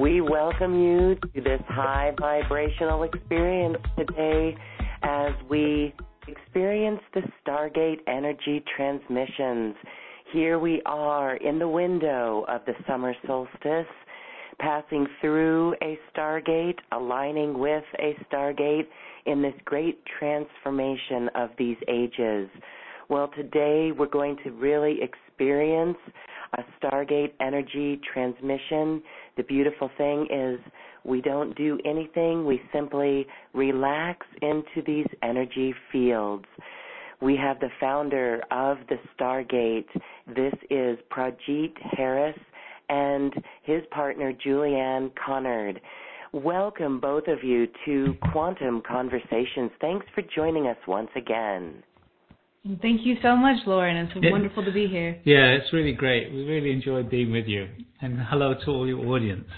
We welcome you to this high vibrational experience today as we experience the Stargate energy transmissions. Here we are in the window of the summer solstice, passing through a Stargate, aligning with a Stargate in this great transformation of these ages. Well, today we're going to really experience a Stargate energy transmission. The beautiful thing is we don't do anything, we simply relax into these energy fields. We have the founder of the Stargate. This is Prageet Harris and his partner Julianne Conard. Welcome, both of you, to Quantum Conversations. Thanks for joining us once again. Thank you so much, Lauren. It's yeah. wonderful to be here. Yeah, it's really great. We really enjoyed being with you. And hello to all your audience.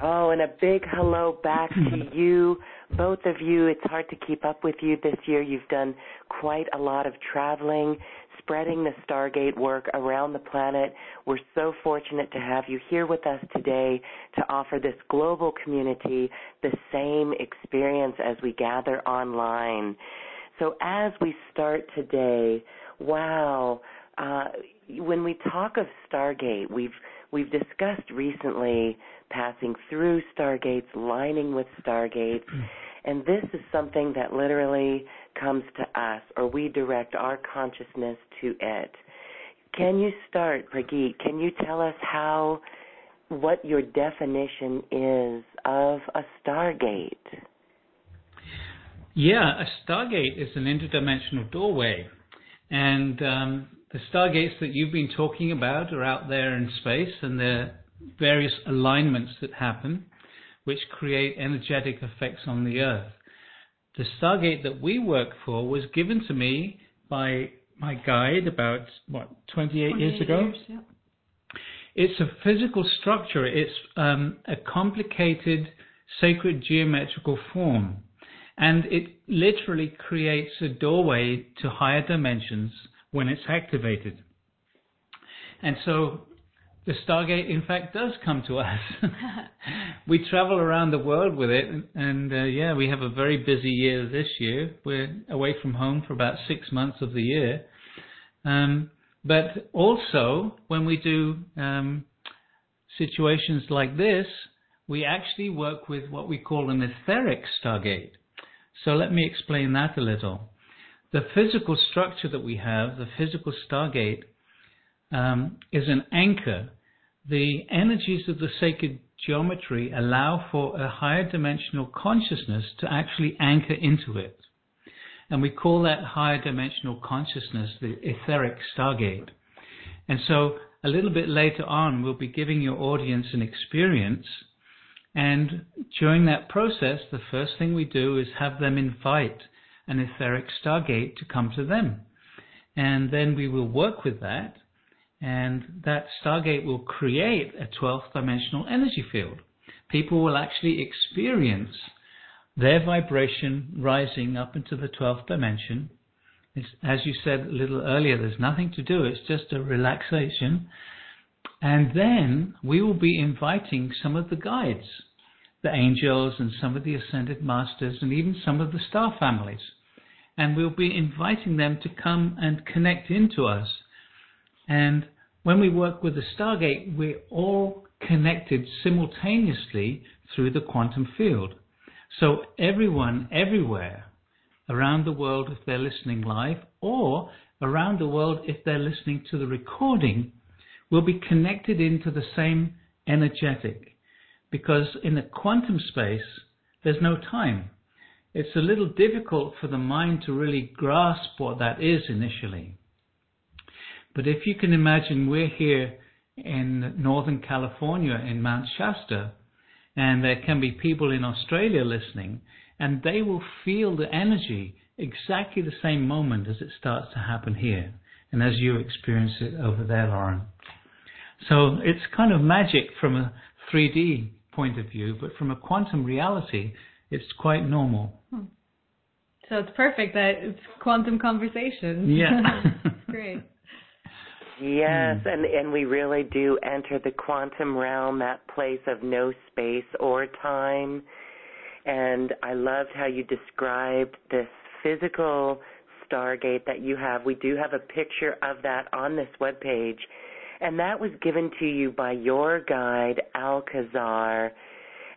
Oh, and a big hello back to mm-hmm. you, both of you. It's hard to keep up with you this year. You've done quite a lot of traveling, spreading the Stargate work around the planet. We're so fortunate to have you here with us today to offer this global community the same experience as we gather online. So as we start today, wow, uh, when we talk of Stargate, we've we've discussed recently passing through stargates, lining with stargates, and this is something that literally comes to us, or we direct our consciousness to it. Can you start, Prageet? Can you tell us how, what your definition is of a stargate? Yeah, a stargate is an interdimensional doorway. And um, the stargates that you've been talking about are out there in space, and there are various alignments that happen which create energetic effects on the Earth. The stargate that we work for was given to me by my guide about, what, 28 years ago? Years, yeah. It's a physical structure, it's um, a complicated sacred geometrical form and it literally creates a doorway to higher dimensions when it's activated. And so the Stargate, in fact, does come to us. we travel around the world with it, and uh, yeah, we have a very busy year this year. We're away from home for about six months of the year. Um, but also, when we do um, situations like this, we actually work with what we call an etheric Stargate. So let me explain that a little. The physical structure that we have, the physical stargate, um, is an anchor. The energies of the sacred geometry allow for a higher dimensional consciousness to actually anchor into it. And we call that higher dimensional consciousness the etheric stargate. And so a little bit later on, we'll be giving your audience an experience and during that process, the first thing we do is have them invite an etheric stargate to come to them. And then we will work with that. and that Stargate will create a 12th dimensional energy field. People will actually experience their vibration rising up into the 12th dimension. It's, as you said a little earlier, there's nothing to do, it's just a relaxation. And then we will be inviting some of the guides, the angels and some of the ascended masters, and even some of the star families. And we'll be inviting them to come and connect into us. And when we work with the Stargate, we're all connected simultaneously through the quantum field. So everyone, everywhere, around the world, if they're listening live, or around the world, if they're listening to the recording, will be connected into the same energetic. Because in the quantum space, there's no time. It's a little difficult for the mind to really grasp what that is initially. But if you can imagine, we're here in Northern California in Mount Shasta, and there can be people in Australia listening, and they will feel the energy exactly the same moment as it starts to happen here, and as you experience it over there, Lauren. So it's kind of magic from a 3D point of view, but from a quantum reality, it's quite normal. Hmm. So it's perfect that it's quantum conversation. Yeah. Great. Yes, hmm. and and we really do enter the quantum realm, that place of no space or time. And I loved how you described this physical stargate that you have. We do have a picture of that on this web page, and that was given to you by your guide Alcazar.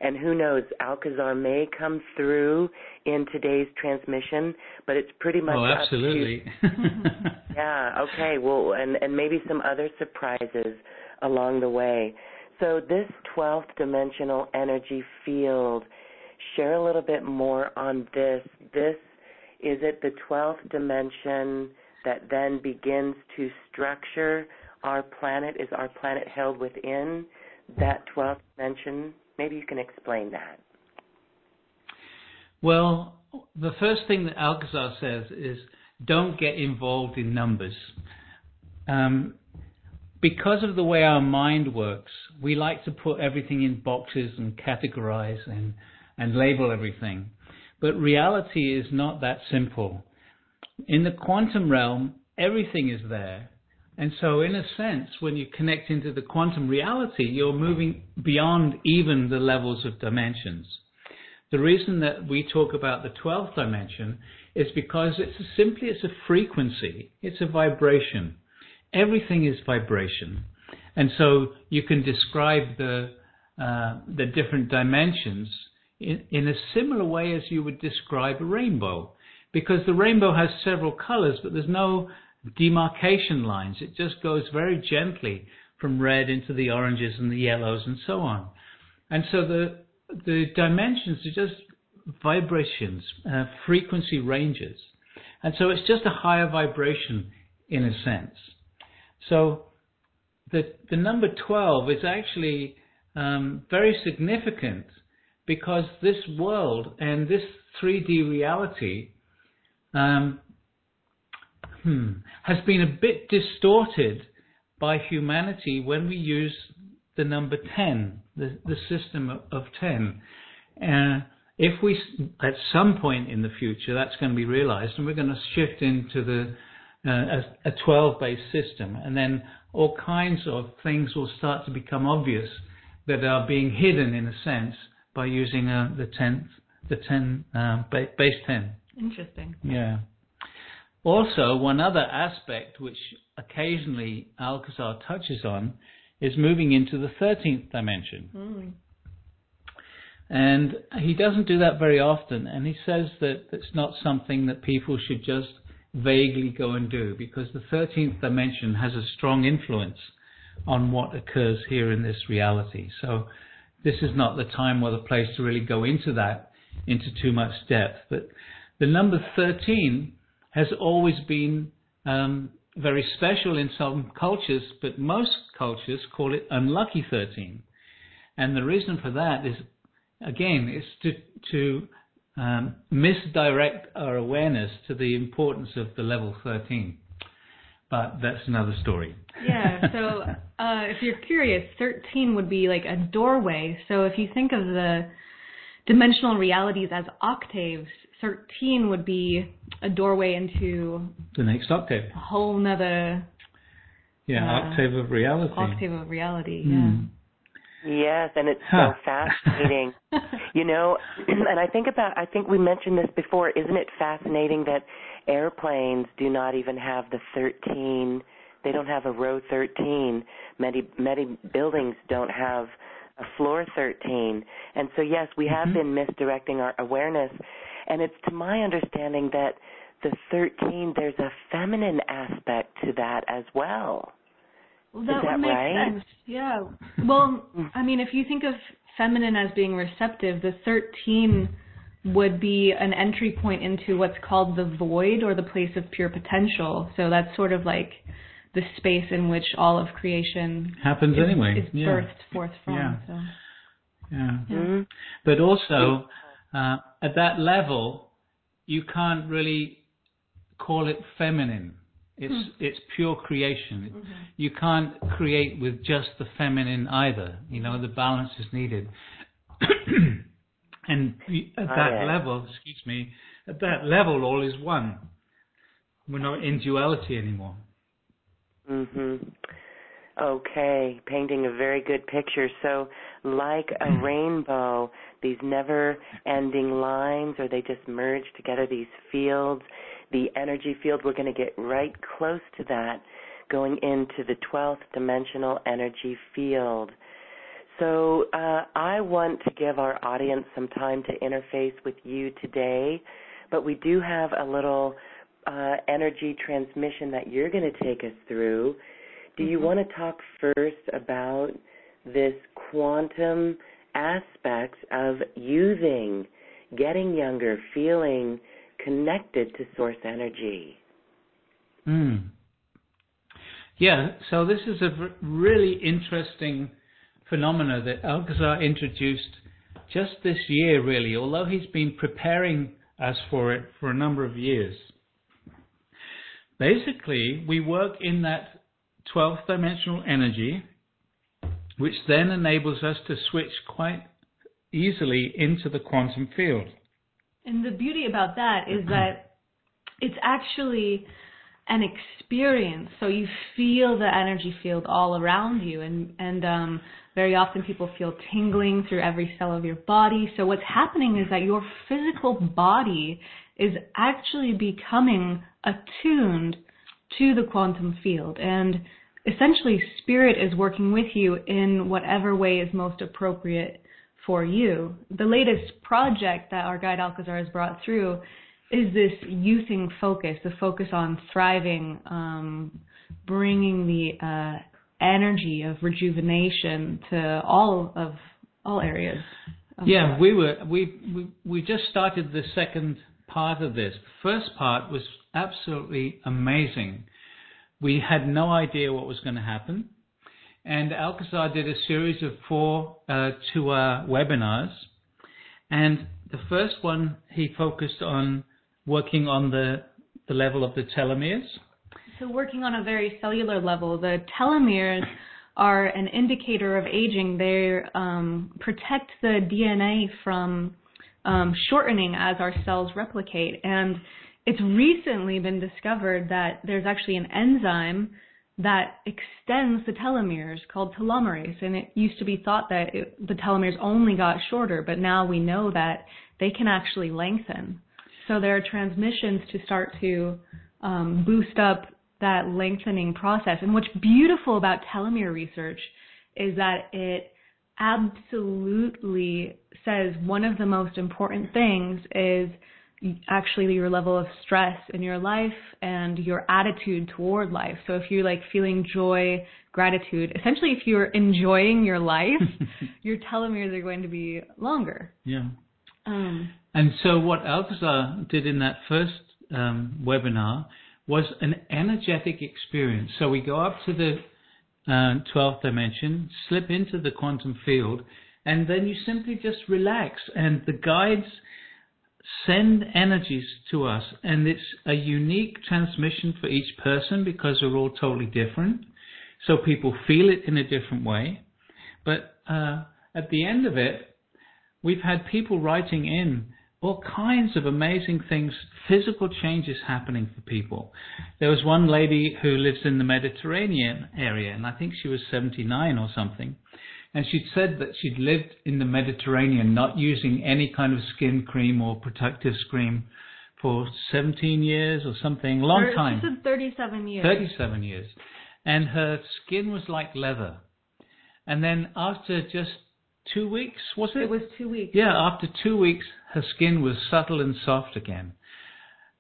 And who knows, Alcazar may come through in today's transmission, but it's pretty much. Oh, absolutely. yeah. Okay. Well, and and maybe some other surprises along the way. So this 12th dimensional energy field. Share a little bit more on this. This is it the 12th dimension that then begins to structure our planet? Is our planet held within that 12th dimension? Maybe you can explain that. Well, the first thing that Alcazar says is don't get involved in numbers. Um, because of the way our mind works, we like to put everything in boxes and categorize and, and label everything. But reality is not that simple. In the quantum realm, everything is there. And so, in a sense, when you connect into the quantum reality, you're moving beyond even the levels of dimensions. The reason that we talk about the 12th dimension is because it's a, simply it's a frequency, it's a vibration. Everything is vibration, and so you can describe the uh, the different dimensions in, in a similar way as you would describe a rainbow, because the rainbow has several colors, but there's no demarcation lines. It just goes very gently from red into the oranges and the yellows and so on. And so the the dimensions are just vibrations, uh, frequency ranges. And so it's just a higher vibration in a sense. So the, the number 12 is actually um, very significant because this world and this 3D reality um, hmm, has been a bit distorted by humanity when we use the number 10, the, the system of, of 10. Uh, if we, at some point in the future, that's going to be realized, and we're going to shift into the uh, a, a 12-based system, and then all kinds of things will start to become obvious that are being hidden in a sense by using uh, the 10th, the 10 uh, base 10. Interesting. Yeah. Also, one other aspect which occasionally Alcazar touches on is moving into the 13th dimension. Mm. And he doesn't do that very often, and he says that it's not something that people should just vaguely go and do because the 13th dimension has a strong influence on what occurs here in this reality. So this is not the time or the place to really go into that into too much depth. But the number 13 has always been um, very special in some cultures, but most cultures call it unlucky 13. And the reason for that is, again, is to, to um, misdirect our awareness to the importance of the level 13. but that's another story. yeah. So uh, if you're curious, 13 would be like a doorway. So if you think of the dimensional realities as octaves, 13 would be a doorway into the next octave. A whole nother. Yeah, uh, octave of reality. Octave of reality. Hmm. Yeah. Yes, and it's so fascinating. you know, and I think about I think we mentioned this before, isn't it fascinating that airplanes do not even have the 13 they don't have a row 13 many many buildings don't have a floor 13 and so yes we have mm-hmm. been misdirecting our awareness and it's to my understanding that the 13 there's a feminine aspect to that as well well, that, Is that would make right? sense. Yeah. Well, I mean, if you think of feminine as being receptive, the 13 would be an entry point into what's called the void or the place of pure potential. So that's sort of like the space in which all of creation happens is, anyway. Is yeah. birthed forth from. Yeah. So. Yeah. yeah. Mm-hmm. But also, uh, at that level, you can't really call it feminine. It's hmm. it's pure creation. Mm-hmm. You can't create with just the feminine either. You know, the balance is needed. and at that level, excuse me, at that level, all is one. We're not in duality anymore. Mhm. Okay, painting a very good picture. So, like a rainbow, these never-ending lines, or they just merge together. These fields the energy field. We're going to get right close to that going into the 12th dimensional energy field. So uh, I want to give our audience some time to interface with you today, but we do have a little uh, energy transmission that you're going to take us through. Do you mm-hmm. want to talk first about this quantum aspect of using, getting younger, feeling connected to source energy. Mm. Yeah, so this is a really interesting phenomena that Alcazar introduced just this year, really, although he's been preparing us for it for a number of years. Basically, we work in that 12th dimensional energy, which then enables us to switch quite easily into the quantum field. And the beauty about that is that it's actually an experience. So you feel the energy field all around you, and and um, very often people feel tingling through every cell of your body. So what's happening is that your physical body is actually becoming attuned to the quantum field, and essentially spirit is working with you in whatever way is most appropriate for you. The latest project that our guide Alcazar has brought through is this youthing focus, the focus on thriving, um, bringing the uh, energy of rejuvenation to all of all areas. Of yeah, we were we, we we just started the second part of this. The first part was absolutely amazing. We had no idea what was going to happen. And Alcazar did a series of four uh, two-hour webinars. And the first one, he focused on working on the, the level of the telomeres. So, working on a very cellular level, the telomeres are an indicator of aging. They um, protect the DNA from um, shortening as our cells replicate. And it's recently been discovered that there's actually an enzyme that extends the telomeres called telomerase. And it used to be thought that it, the telomeres only got shorter, but now we know that they can actually lengthen. So there are transmissions to start to um, boost up that lengthening process. And what's beautiful about telomere research is that it absolutely says one of the most important things is actually your level of stress in your life and your attitude toward life. So if you're like feeling joy, gratitude, essentially if you're enjoying your life, your telomeres are going to be longer. Yeah. Um, and so what Alcazar did in that first um, webinar was an energetic experience. So we go up to the uh, 12th dimension, slip into the quantum field, and then you simply just relax. And the guides send energies to us, and it's a unique transmission for each person because we're all totally different. So people feel it in a different way. But uh, at the end of it, we've had people writing in all kinds of amazing things, physical changes happening for people. There was one lady who lives in the Mediterranean area, and I think she was 79 or something. And she'd said that she'd lived in the Mediterranean, not using any kind of skin cream or protective cream for 17 years or something, long Thir- time. She said 37 years. 37 years. And her skin was like leather. And then after just two weeks, was it? It was two weeks. Yeah, after two weeks, her skin was subtle and soft again.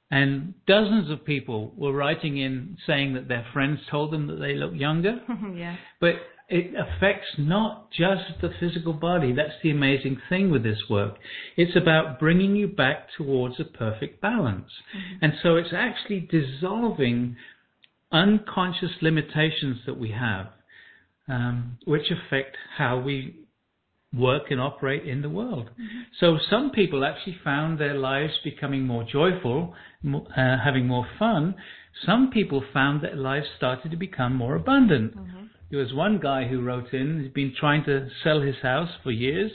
And dozens of people were writing in saying that their friends told them that they look younger. yeah. But it affects not just the physical body. That's the amazing thing with this work. It's about bringing you back towards a perfect balance. And so it's actually dissolving unconscious limitations that we have, um, which affect how we work and operate in the world. So some people actually found their lives becoming more joyful, uh, having more fun. Some people found that lives started to become more abundant. There was one guy who wrote in, he's been trying to sell his house for years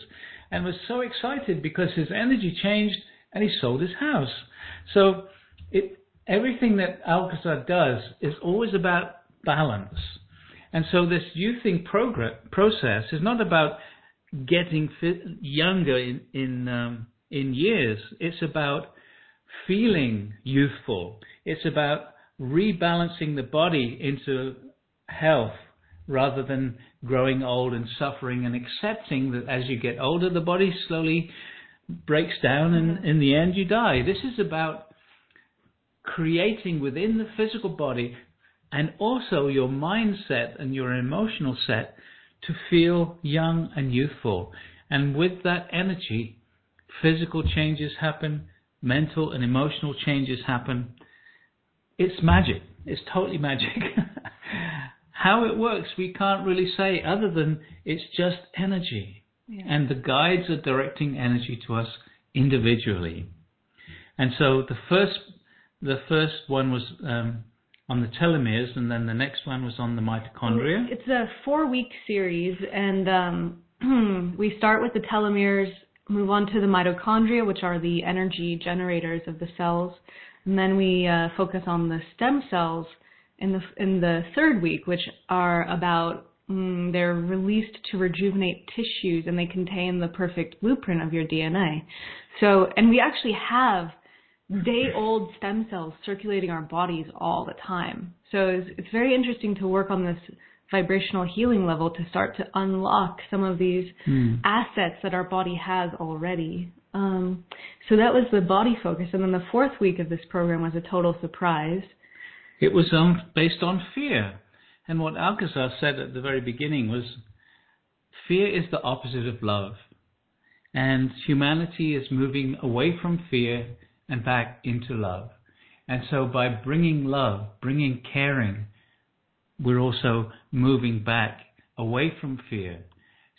and was so excited because his energy changed and he sold his house. So it, everything that Alcazar does is always about balance. And so this youthing progress, process is not about getting fit, younger in in um, in years. It's about feeling youthful. It's about rebalancing the body into health rather than growing old and suffering and accepting that as you get older, the body slowly breaks down and mm-hmm. in the end you die. This is about creating within the physical body and also your mindset and your emotional set to feel young and youthful. And with that energy, physical changes happen, mental and emotional changes happen. It's magic. It's totally magic. How it works, we can't really say other than it's just energy. Yeah. And the guides are directing energy to us individually. And so the first, the first one was um, on the telomeres, and then the next one was on the mitochondria. It's a four week series, and um, we start with the telomeres, move on to the mitochondria, which are the energy generators of the cells, and then we uh, focus on the stem cells in the in the third week, which are about mm, they're released to rejuvenate tissues, and they contain the perfect blueprint of your DNA. So, and we actually have day old stem cells circulating our bodies all the time. So it's, it's very interesting to work on this vibrational healing level to start to unlock some of these assets that our body has already. Um, so that was the body focus. And then the fourth week of this program was a total surprise. It was um, based on fear. And what Alcazar said at the very beginning was fear is the opposite of love. And humanity is moving away from fear and back into love. And so by bringing love, bringing caring, we're also moving back away from fear.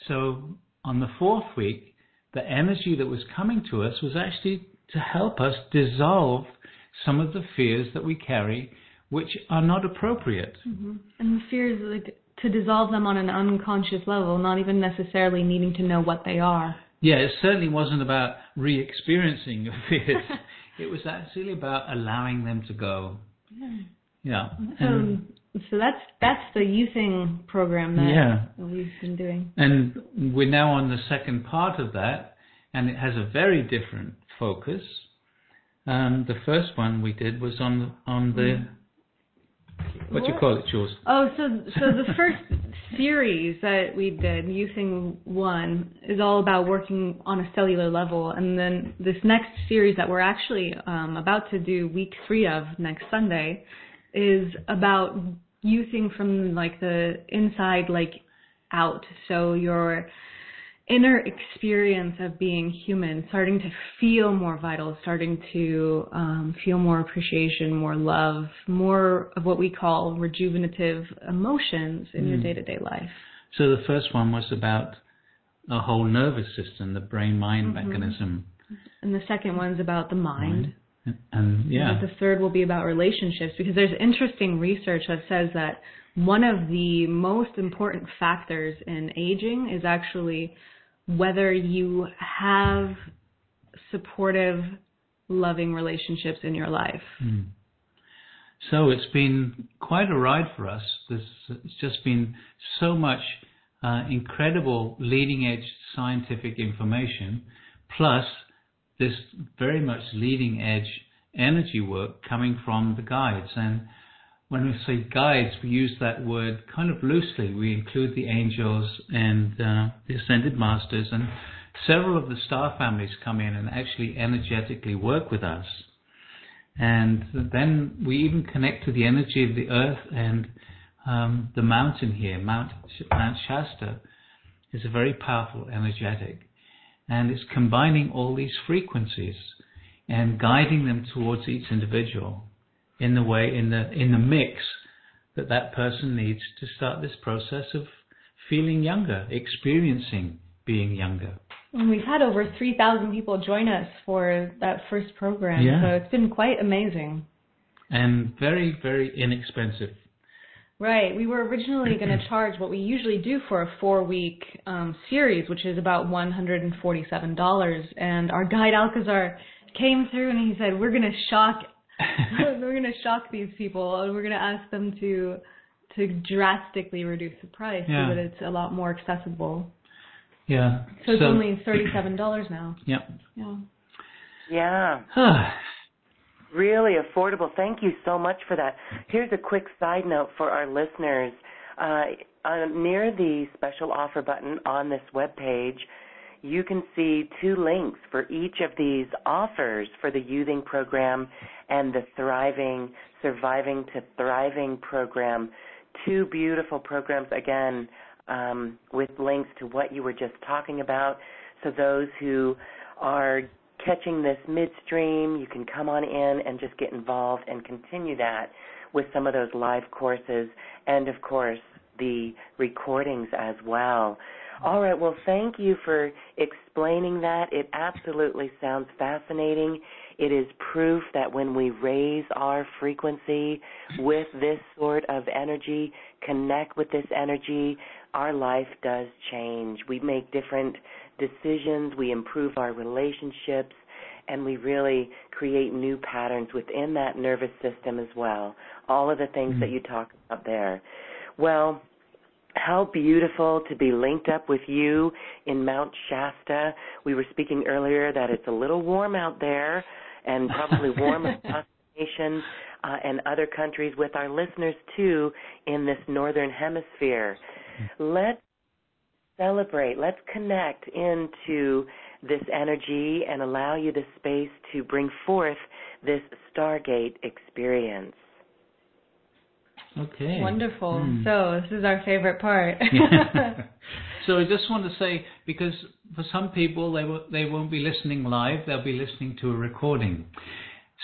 So on the fourth week, the energy that was coming to us was actually to help us dissolve some of the fears that we carry, which are not appropriate. And the fears, like, to dissolve them on an unconscious level, not even necessarily needing to know what they are. Yeah, it certainly wasn't about re-experiencing your fears. it was actually about allowing them to go. Yeah. So, And, so that's that's the youthing program that, Yeah. we've been doing. and we're now on the second part of that, and it has a very different focus. Um, the first one we did was on on the what do you call it, Jules? Oh, so so the first series that we did, Youthing One, is all about working on a cellular level, and then this next series that we're actually um, about to do week three of next Sunday is about youthing from like the inside like out. So your inner experience of being human, starting to feel more vital, starting to um, feel more appreciation, more love, more of what we call rejuvenative emotions in your day to day life. So the first one was about a whole nervous system, the brain-mind mechanism. and the second one's about the mind. mind. And yeah. And the third will be about relationships because there's interesting research that says that one of the most important factors in aging is actually whether you have supportive, loving relationships in your life. Mm. So it's been quite a ride for us. There's, it's just been so much uh, incredible leading edge scientific information, plus this very much leading edge energy work coming from the guides. And when we say guides, we use that word kind of loosely. We include the angels and uh, the ascended masters, and several of the star families come in and actually energetically work with us. And then we even connect to the energy of the earth and um, the mountain here, Mount, Mount Shasta, is a very powerful energetic. And it's combining all these frequencies and guiding them towards each individual in the way, in the, in the mix that that person needs to start this process of feeling younger, experiencing being younger. And we've had over 3,000 people join us for that first program, yeah. so it's been quite amazing. And very, very inexpensive. Right. We were originally going to charge what we usually do for a four week um, series, which is about $147. And our guide Alcazar came through and he said, We're going to shock. We're going to shock these people and we're going to ask them to to drastically reduce the price yeah. so that it's a lot more accessible. Yeah. So it's so, only thirty-seven dollars now. Yeah. Yeah. Yeah. really affordable. Thank you so much for that. Here's a quick side note for our listeners. Uh, uh, near the special offer button on this web page, you can see two links for each of these offers for the Youthing program and the Thriving, Surviving to Thriving program. Two beautiful programs, again, um, with links to what you were just talking about. So those who are catching this midstream, you can come on in and just get involved and continue that with some of those live courses and, of course, the recordings as well. All right, well, thank you for explaining that. It absolutely sounds fascinating. It is proof that when we raise our frequency with this sort of energy, connect with this energy, our life does change. We make different decisions, we improve our relationships, and we really create new patterns within that nervous system as well. All of the things mm-hmm. that you talk about there. Well, how beautiful to be linked up with you in Mount Shasta. We were speaking earlier that it's a little warm out there and probably warm across the nation uh, and other countries with our listeners too in this northern hemisphere. Let's celebrate. Let's connect into this energy and allow you the space to bring forth this Stargate experience. Okay. Wonderful. Mm. So this is our favorite part. so I just want to say because for some people they will, they won't be listening live; they'll be listening to a recording.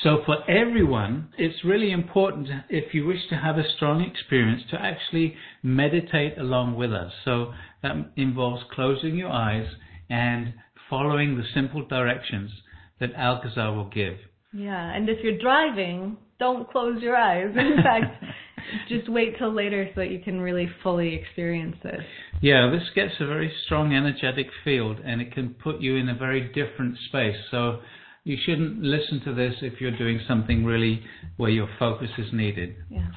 So for everyone, it's really important if you wish to have a strong experience to actually meditate along with us. So that involves closing your eyes and following the simple directions that Alcazar will give. Yeah, and if you're driving, don't close your eyes. In fact, just wait till later so that you can really fully experience this. Yeah, this gets a very strong energetic field and it can put you in a very different space. So you shouldn't listen to this if you're doing something really where your focus is needed. Yeah.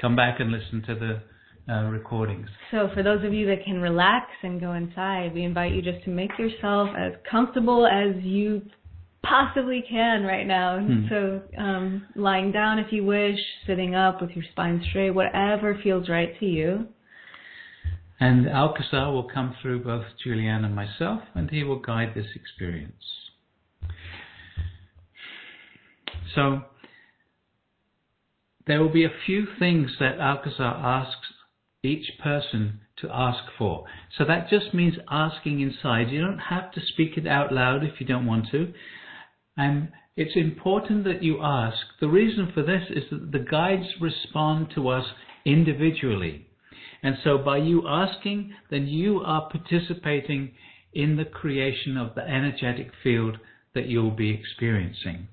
Come back and listen to the uh, recordings. So, for those of you that can relax and go inside, we invite you just to make yourself as comfortable as you possibly can right now. Hmm. So, um, lying down if you wish, sitting up with your spine straight, whatever feels right to you. And Alcazar will come through both Julianne and myself, and he will guide this experience. So there will be a few things that Alcazar asks each person to ask for. So that just means asking inside. You don't have to speak it out loud if you don't want to. And it's important that you ask. The reason for this is that the guides respond to us individually. And so by you asking, then you are participating in the creation of the energetic field that you'll be experiencing.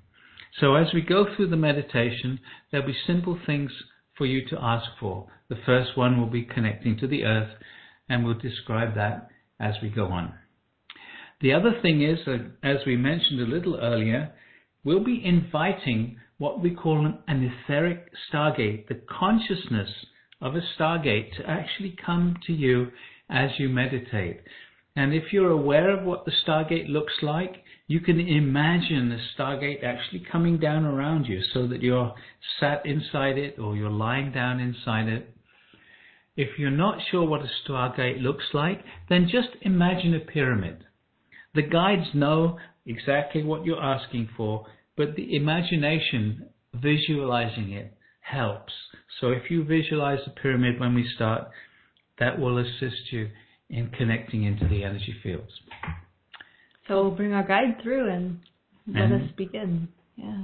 So as we go through the meditation, there'll be simple things for you to ask for. The first one will be connecting to the earth, and we'll describe that as we go on. The other thing is as we mentioned a little earlier, we'll be inviting what we call an, an etheric stargate, the consciousness of a stargate to actually come to you as you meditate. And if you're aware of what the stargate looks like, you can imagine the stargate actually coming down around you so that you're sat inside it or you're lying down inside it. If you're not sure what a stargate looks like, then just imagine a pyramid. The guides know exactly what you're asking for, but the imagination, visualizing it, helps. So if you visualize the pyramid when we start, that will assist you in connecting into the energy fields. So we'll bring our guide through and let and us begin. Yeah.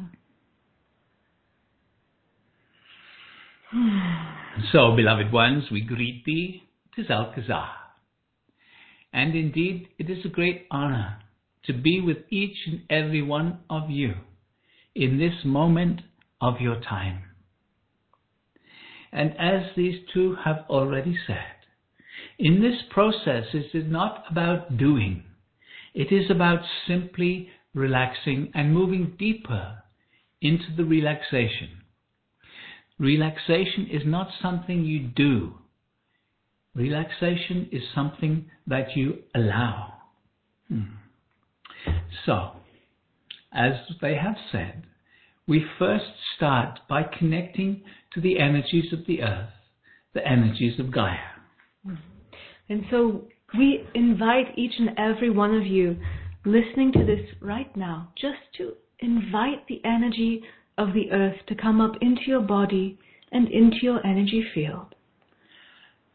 so, beloved ones, we greet thee, 'tis Alcazar. And indeed, it is a great honor to be with each and every one of you in this moment of your time. And as these two have already said, in this process, it is not about doing. It is about simply relaxing and moving deeper into the relaxation. Relaxation is not something you do. Relaxation is something that you allow. Hmm. So, as they have said, we first start by connecting to the energies of the earth, the energies of Gaia. And so we invite each and every one of you listening to this right now just to invite the energy of the earth to come up into your body and into your energy field.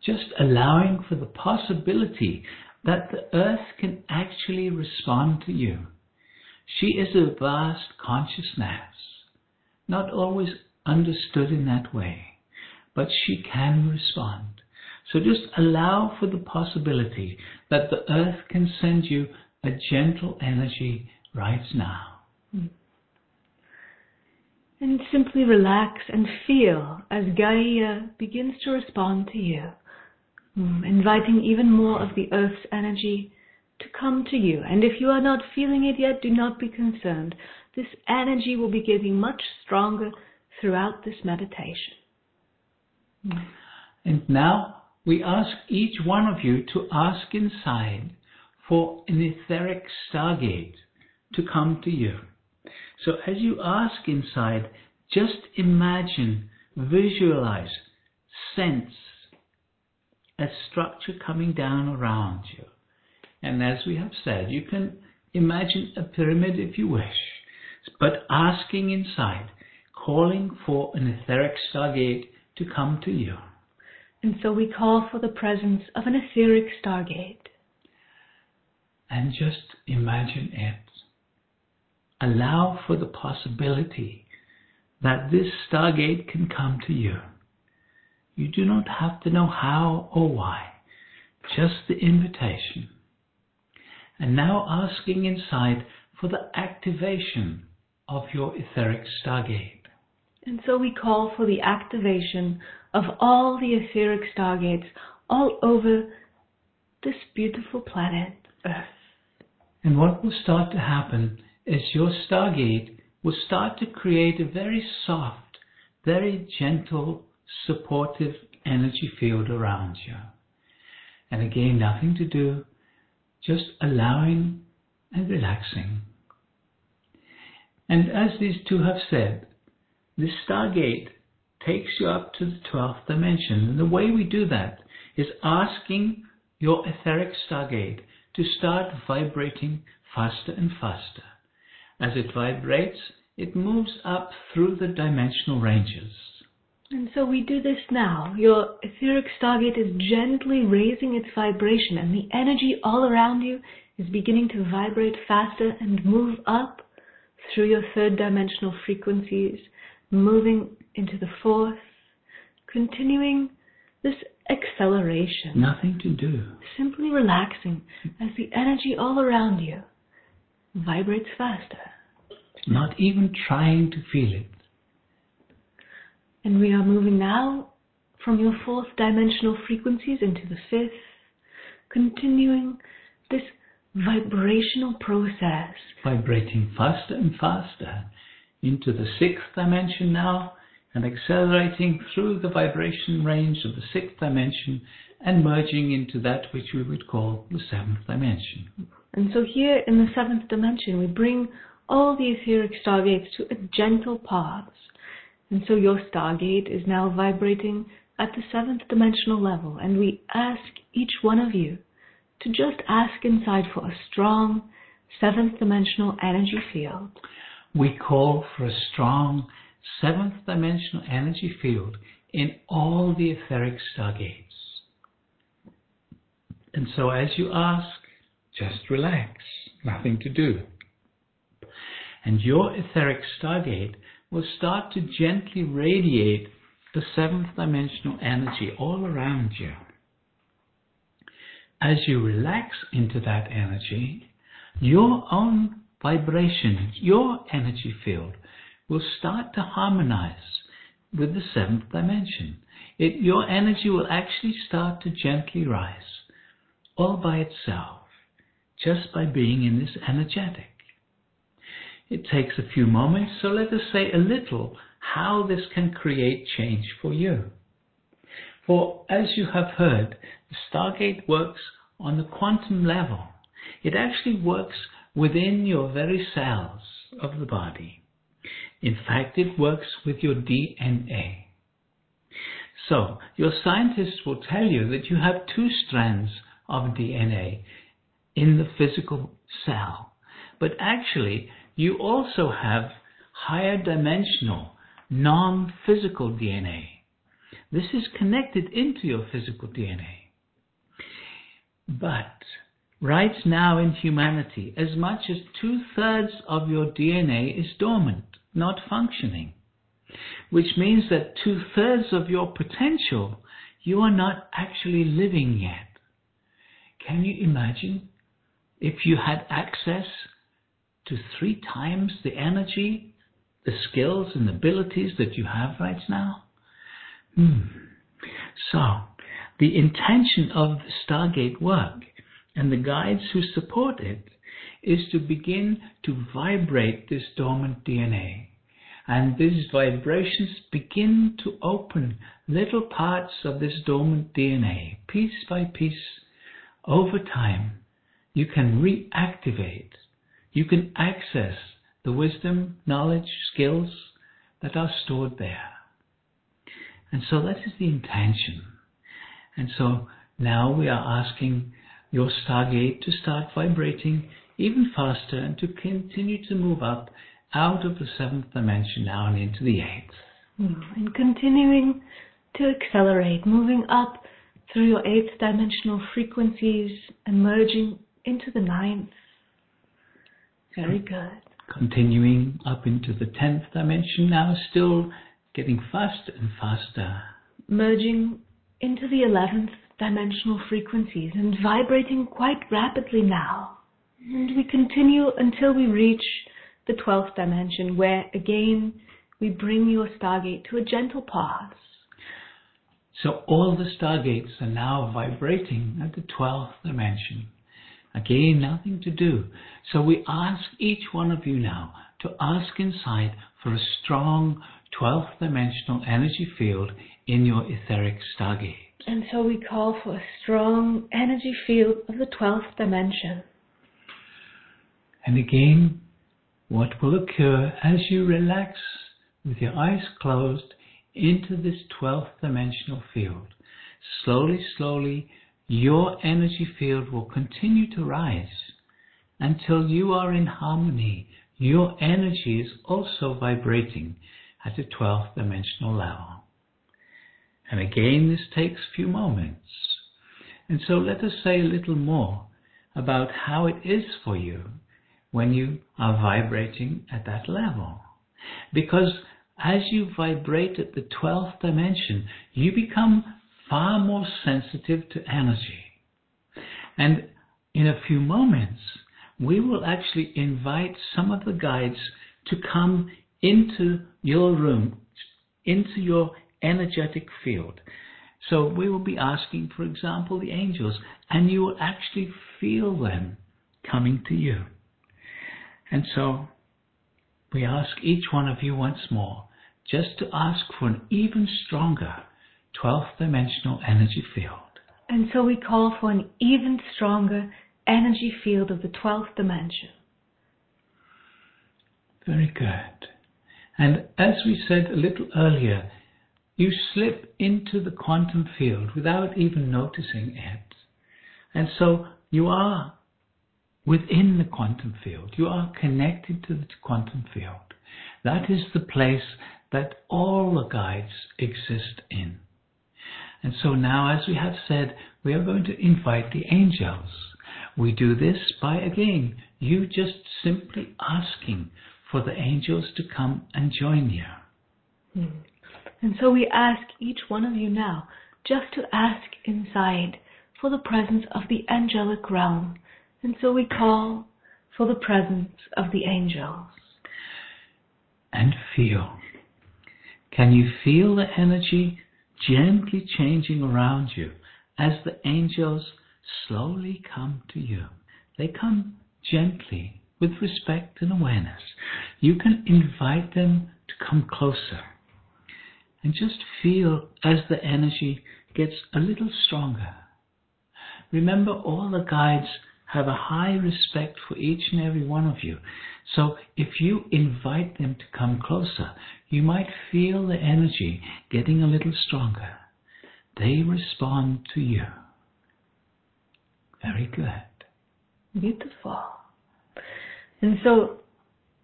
Just allowing for the possibility that the earth can actually respond to you. She is a vast consciousness, not always understood in that way, but she can respond. So just allow for the possibility that the earth can send you a gentle energy right now. And simply relax and feel as Gaia begins to respond to you, Hmm, inviting even more of the earth's energy to come to you. And if you are not feeling it yet, do not be concerned. This energy will be getting much stronger throughout this meditation. Hmm. And now we ask each one of you to ask inside for an etheric stargate to come to you. So as you ask inside, just imagine, visualize, sense a structure coming down around you. And as we have said, you can imagine a pyramid if you wish, but asking inside, calling for an etheric stargate to come to you. And so we call for the presence of an etheric stargate. And just imagine it. Allow for the possibility that this stargate can come to you. You do not have to know how or why, just the invitation. And now asking inside for the activation of your etheric stargate. And so we call for the activation of all the etheric stargates all over this beautiful planet Earth. And what will start to happen is your stargate will start to create a very soft, very gentle, supportive energy field around you. And again, nothing to do, just allowing and relaxing. And as these two have said, this stargate takes you up to the 12th dimension. And the way we do that is asking your etheric stargate to start vibrating faster and faster. As it vibrates, it moves up through the dimensional ranges. And so we do this now. Your etheric stargate is gently raising its vibration, and the energy all around you is beginning to vibrate faster and move up through your third dimensional frequencies, moving into the fourth, continuing this acceleration. Nothing to do. Simply relaxing as the energy all around you vibrates faster. Not even trying to feel it. And we are moving now from your fourth dimensional frequencies into the fifth, continuing this vibrational process. Vibrating faster and faster into the sixth dimension now and accelerating through the vibration range of the sixth dimension and merging into that which we would call the seventh dimension. And so here in the seventh dimension, we bring all the etheric stargates to a gentle pause. And so your stargate is now vibrating at the seventh dimensional level, and we ask each one of you to just ask inside for a strong seventh dimensional energy field. We call for a strong seventh dimensional energy field in all the etheric stargates. And so as you ask, just relax, nothing to do. And your etheric stargate will start to gently radiate the seventh dimensional energy all around you. As you relax into that energy, your own vibration, your energy field will start to harmonize with the seventh dimension. It, your energy will actually start to gently rise all by itself, just by being in this energetic. It takes a few moments, so let us say a little how this can create change for you. For as you have heard, the Stargate works on the quantum level. It actually works within your very cells of the body. In fact, it works with your DNA. So, your scientists will tell you that you have two strands of DNA in the physical cell. But actually, you also have higher dimensional, non physical DNA. This is connected into your physical DNA. But right now in humanity, as much as two thirds of your DNA is dormant, not functioning, which means that two thirds of your potential you are not actually living yet. Can you imagine if you had access to three times the energy, the skills and abilities that you have right now? Hmm. So, the intention of the Stargate work and the guides who support it is to begin to vibrate this dormant DNA. And these vibrations begin to open little parts of this dormant DNA, piece by piece, over time, you can reactivate, you can access the wisdom, knowledge, skills that are stored there. And so that is the intention. And so now we are asking your Stargate to start vibrating even faster and to continue to move up out of the seventh dimension now and into the eighth. And continuing to accelerate, moving up through your eighth dimensional frequencies and merging into the ninth. Very good. Continuing up into the tenth dimension now, still getting faster and faster. Merging into the eleventh dimensional frequencies and vibrating quite rapidly now. And we continue until we reach the twelfth dimension, where again we bring your stargate to a gentle pause. So all the stargates are now vibrating at the 12th dimension. Again, nothing to do. So we ask each one of you now to ask inside for a strong 12th dimensional energy field in your etheric stargate. And so we call for a strong energy field of the 12th dimension. And again, what will occur as you relax with your eyes closed into this 12th dimensional field. Slowly, slowly, your energy field will continue to rise until you are in harmony. Your energy is also vibrating at the 12th dimensional level. And again, this takes a few moments. And so let us say a little more about how it is for you when you are vibrating at that level. Because as you vibrate at the 12th dimension, you become far more sensitive to energy. And in a few moments, we will actually invite some of the guides to come into your room, into your energetic field. So we will be asking, for example, the angels, and you will actually feel them coming to you. And so we ask each one of you once more just to ask for an even stronger 12th dimensional energy field. And so we call for an even stronger energy field of the 12th dimension. Very good. And as we said a little earlier, you slip into the quantum field without even noticing it. And so you are within the quantum field. You are connected to the quantum field. That is the place that all the guides exist in. And so now, as we have said, we are going to invite the angels. We do this by, again, you just simply asking for the angels to come and join you. Hmm. And so we ask each one of you now just to ask inside for the presence of the angelic realm. And so we call for the presence of the angels. And feel. Can you feel the energy gently changing around you as the angels slowly come to you? They come gently with respect and awareness. You can invite them to come closer and just feel as the energy gets a little stronger. Remember, all the guides have a high respect for each and every one of you. So if you invite them to come closer, you might feel the energy getting a little stronger. They respond to you. Very good. Beautiful. And so,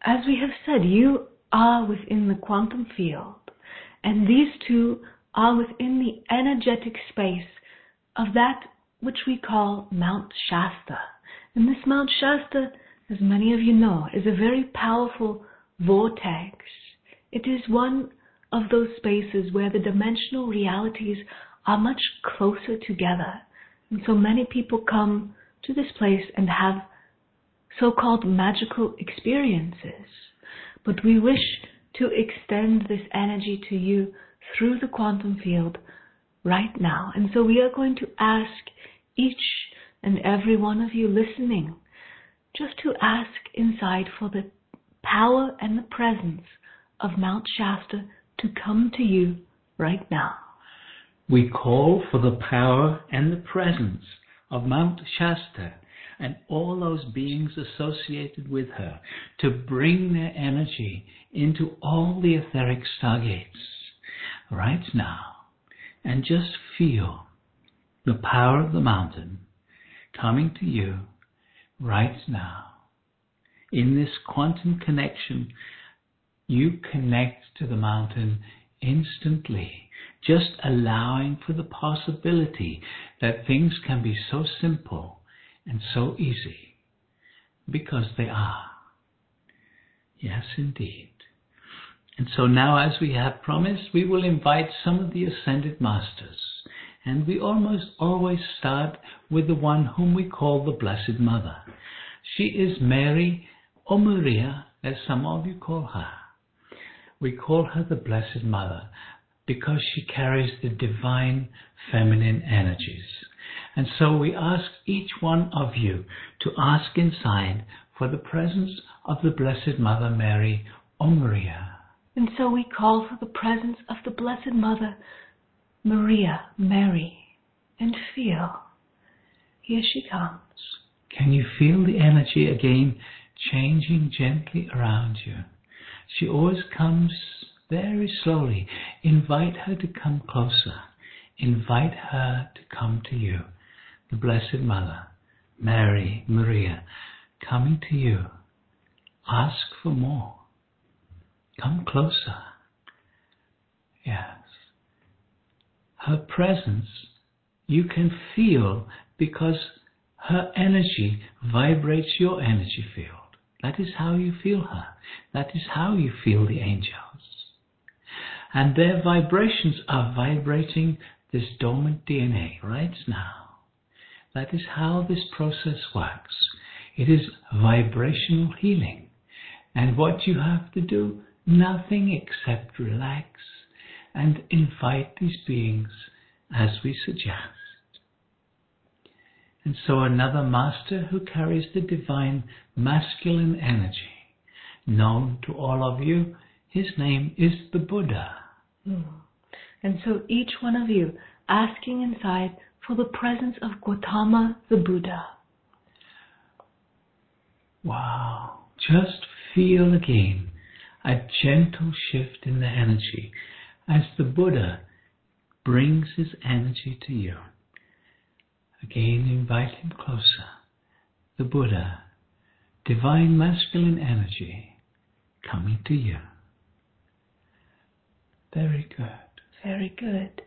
as we have said, you are within the quantum field, and these two are within the energetic space of that which we call Mount Shasta. And this Mount Shasta, as many of you know, is a very powerful vortex. It is one of those spaces where the dimensional realities are much closer together. And so many people come to this place and have so-called magical experiences. But we wish to extend this energy to you through the quantum field right now. And so we are going to ask each and every one of you listening just to ask inside for the power and the presence of Mount Shasta to come to you right now. We call for the power and the presence of Mount Shasta and all those beings associated with her to bring their energy into all the etheric stargates right now and just feel the power of the mountain coming to you right now. In this quantum connection, you connect to the mountain instantly, just allowing for the possibility that things can be so simple and so easy because they are. Yes, indeed. And so now, as we have promised, we will invite some of the ascended masters. And we almost always start with the one whom we call the Blessed Mother. She is Mary or Maria, as some of you call her. We call her the Blessed Mother because she carries the divine feminine energies. And so we ask each one of you to ask inside for the presence of the Blessed Mother Mary or Maria. And so we call for the presence of the Blessed Mother Maria, Mary, and feel. Here she comes. Can you feel the energy again changing gently around you? She always comes very slowly. Invite her to come closer. Invite her to come to you the Blessed Mother, Mary, Maria, coming to you. Ask for more. Come closer. Yes. Her presence you can feel because her energy vibrates your energy field. That is how you feel her. That is how you feel the angels. And their vibrations are vibrating this dormant DNA right now. That is how this process works. It is vibrational healing. And what you have to do, nothing except relax and invite these beings as we suggest. And so another master who carries the divine masculine energy, known to all of you, his name is the Buddha. Hmm. And so each one of you asking inside for the presence of Gautama the Buddha. Wow. Just feel again a gentle shift in the energy as the Buddha brings his energy to you. Again, invite him closer. The Buddha, divine masculine energy, coming to you. Very good. Very good.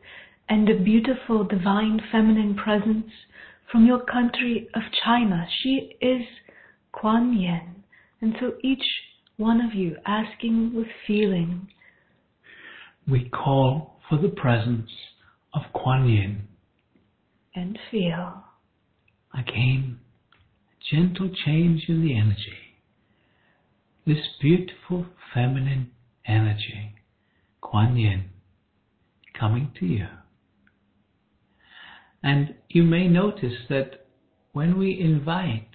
And a beautiful divine feminine presence from your country of China. She is Kuan Yin. And so each one of you asking with feeling. We call for the presence of Kuan Yin. And feel. Again, a gentle change in the energy. This beautiful feminine energy, Kuan Yin, coming to you. And you may notice that when we invite,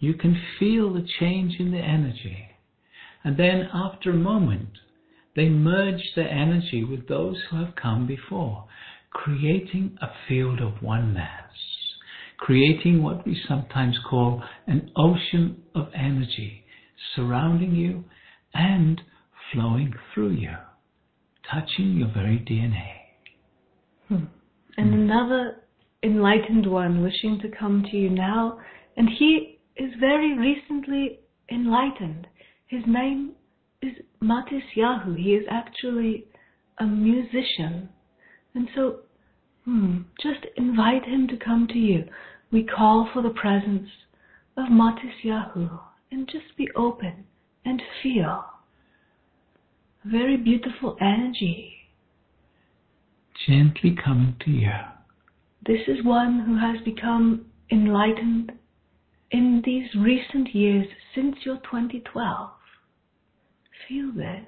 you can feel the change in the energy. And then after a moment, they merge their energy with those who have come before, creating a field of oneness, creating what we sometimes call an ocean of energy surrounding you and flowing through you, touching your very DNA. Hmm. And another enlightened one wishing to come to you now, and he is very recently enlightened. His name is Matisyahu. He is actually a musician. And so, hmm, just invite him to come to you. We call for the presence of Matisyahu and just be open and feel. A very beautiful energy. Gently coming to you. This is one who has become enlightened in these recent years since your 2012. Feel this.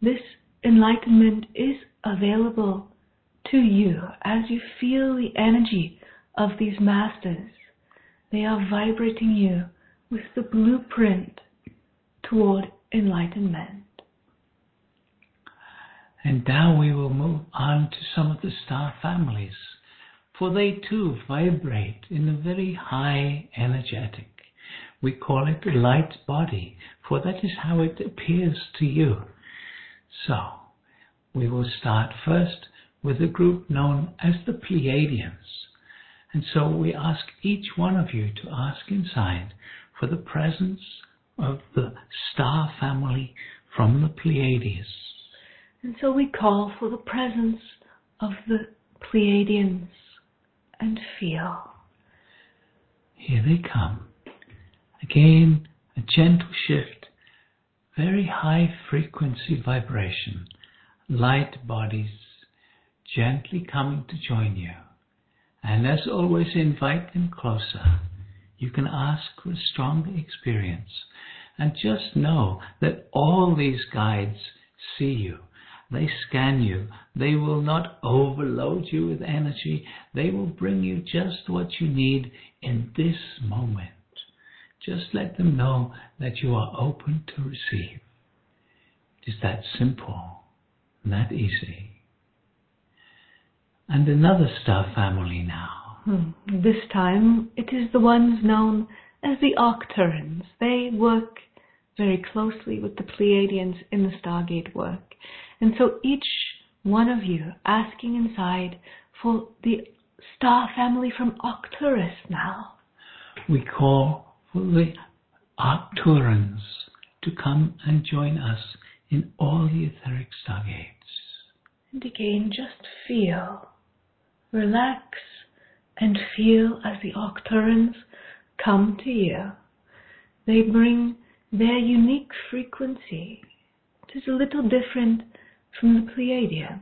This enlightenment is available to you as you feel the energy of these masters. They are vibrating you with the blueprint toward enlightenment. And now we will move on to some of the star families, for they too vibrate in a very high energetic. We call it the light body, for that is how it appears to you. So, we will start first with a group known as the Pleiadians. And so we ask each one of you to ask inside for the presence of the star family from the Pleiades. And so we call for the presence of the Pleiadians and feel. Here they come. Again, a gentle shift, very high frequency vibration, light bodies gently coming to join you. And as always, invite them closer. You can ask for a stronger experience. And just know that all these guides see you they scan you. They will not overload you with energy. They will bring you just what you need in this moment. Just let them know that you are open to receive. It is that simple and that easy. And another star family now. Hmm. This time it is the ones known as the Arcturians. They work very closely with the Pleiadians in the Stargate work. And so each one of you asking inside for the star family from Arcturus now. We call the Arcturians to come and join us in all the etheric stargates. And again, just feel, relax, and feel as the Arcturians come to you. They bring their unique frequency. It is a little different from the Pleiadians.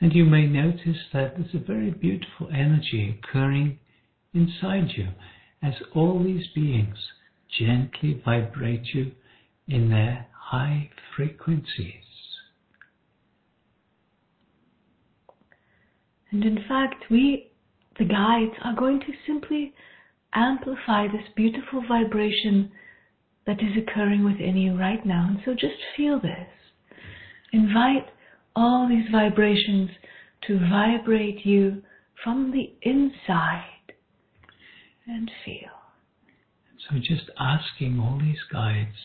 And you may notice that there's a very beautiful energy occurring inside you. As all these beings gently vibrate you in their high frequencies. And in fact, we, the guides, are going to simply amplify this beautiful vibration that is occurring within you right now. And so just feel this. Invite all these vibrations to vibrate you from the inside and feel. So just asking all these guides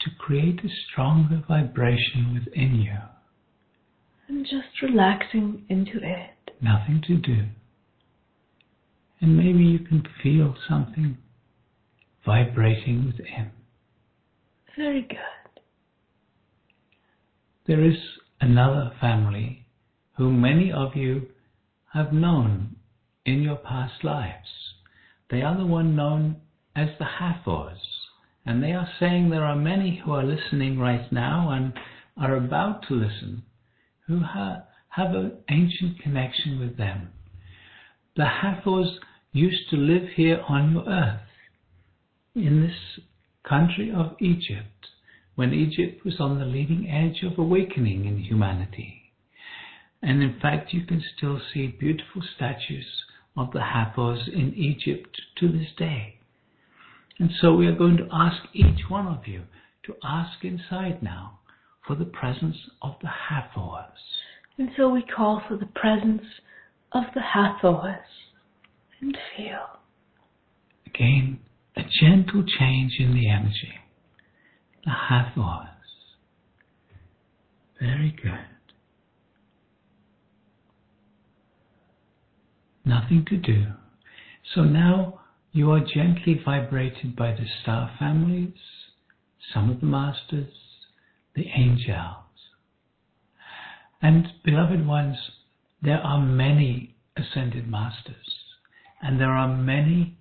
to create a stronger vibration within you. And just relaxing into it. Nothing to do. And maybe you can feel something vibrating within. Very good. There is another family whom many of you have known in your past lives. They are the one known as the Hathors. And they are saying there are many who are listening right now and are about to listen who ha- have an ancient connection with them. The Hathors used to live here on your earth, in this country of Egypt, when Egypt was on the leading edge of awakening in humanity. And in fact, you can still see beautiful statues of the Hathors in Egypt to this day. And so we are going to ask each one of you to ask inside now for the presence of the Hathors. And so we call for the presence of the Hathors and feel. Again, a gentle change in the energy. The Hathors. Very good. Nothing to do. So now you are gently vibrated by the star families, some of the masters, the angels. And beloved ones, there are many ascended masters, and there are many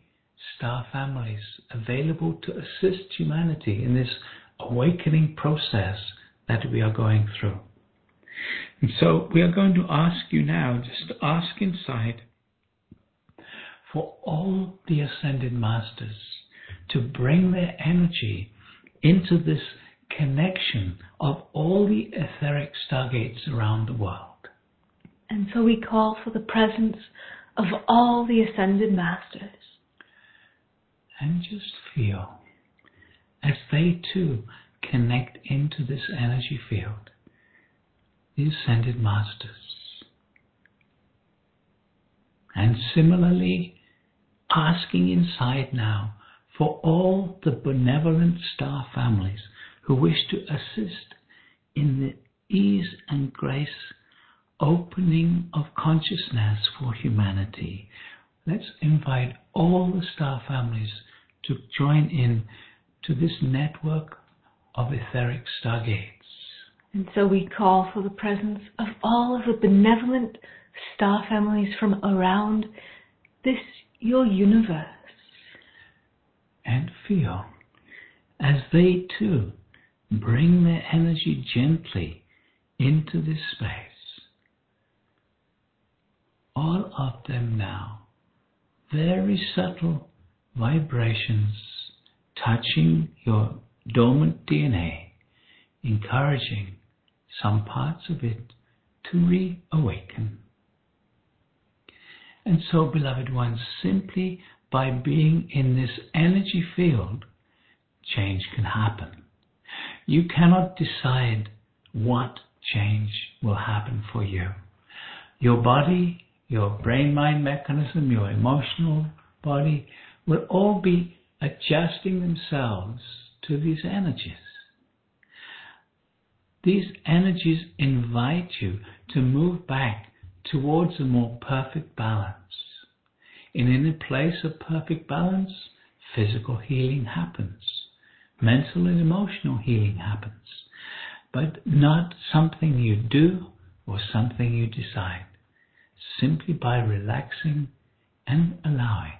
star families available to assist humanity in this awakening process that we are going through. And so we are going to ask you now, just ask inside for all the ascended masters to bring their energy into this connection of all the etheric stargates around the world. And so we call for the presence of all the ascended masters. And just feel as they too connect into this energy field, the ascended masters. And similarly, asking inside now for all the benevolent star families who wish to assist in the ease and grace opening of consciousness for humanity. Let's invite all the star families to join in to this network of etheric stargates. And so we call for the presence of all of the benevolent star families from around this your universe. And feel as they too bring their energy gently into this space. All of them now, very subtle vibrations touching your dormant DNA, encouraging some parts of it to reawaken. And so, beloved ones, simply by being in this energy field, change can happen. You cannot decide what change will happen for you. Your body, your brain mind mechanism, your emotional body will all be adjusting themselves to these energies. These energies invite you to move back towards a more perfect balance. In a place of perfect balance, physical healing happens, mental and emotional healing happens, but not something you do or something you decide, simply by relaxing and allowing.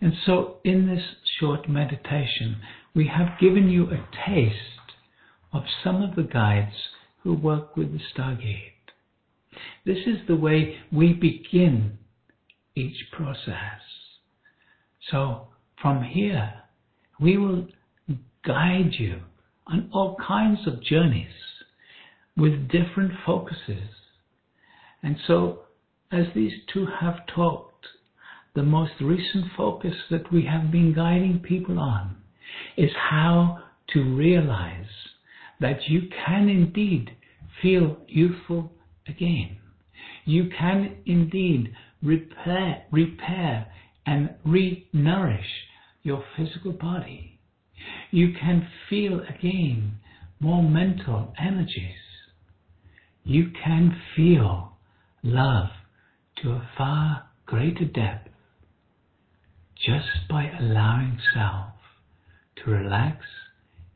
And so, in this short meditation, we have given you a taste of some of the guides who work with the Stargate. This is the way we begin each process. So from here, we will guide you on all kinds of journeys with different focuses. And so, as these two have talked, the most recent focus that we have been guiding people on is how to realize that you can indeed feel youthful again. You can indeed repair, repair and re-nourish your physical body. You can feel again more mental energies. You can feel love to a far greater depth just by allowing self to relax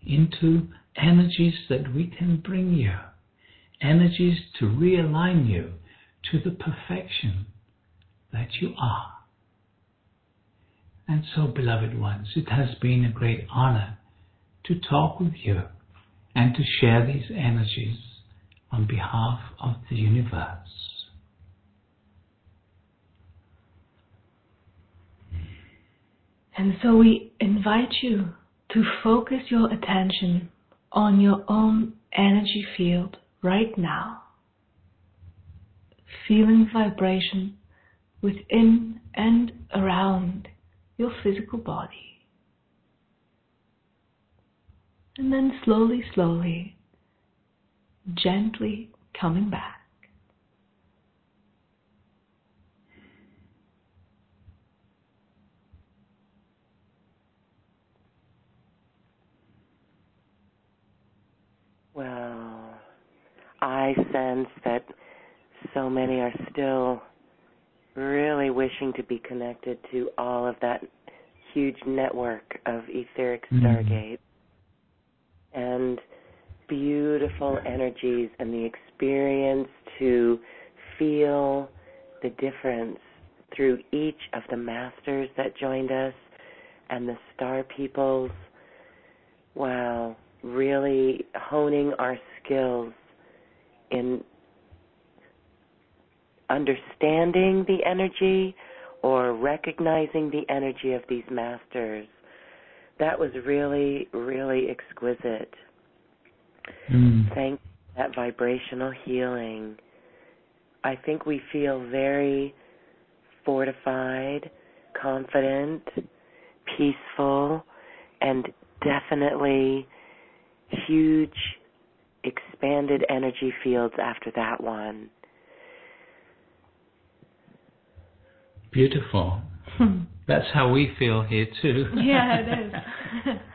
into energies that we can bring you, energies to realign you to the perfection that you are. And so, beloved ones, it has been a great honor to talk with you and to share these energies on behalf of the universe. And so we invite you to focus your attention on your own energy field right now, feeling vibration within and around your physical body. And then slowly, slowly, gently coming back. Well, I sense that so many are still really wishing to be connected to all of that huge network of etheric Mhm. and beautiful energies and the experience to feel the difference through each of the masters that joined us and the star peoples. Wow, really honing our skills in understanding the energy or recognizing the energy of these masters. That was really, really exquisite. Mm. Thank that vibrational healing. I think we feel very fortified, confident, peaceful, and definitely huge expanded energy fields after that one. Beautiful. That's how we feel here too. yeah, it is.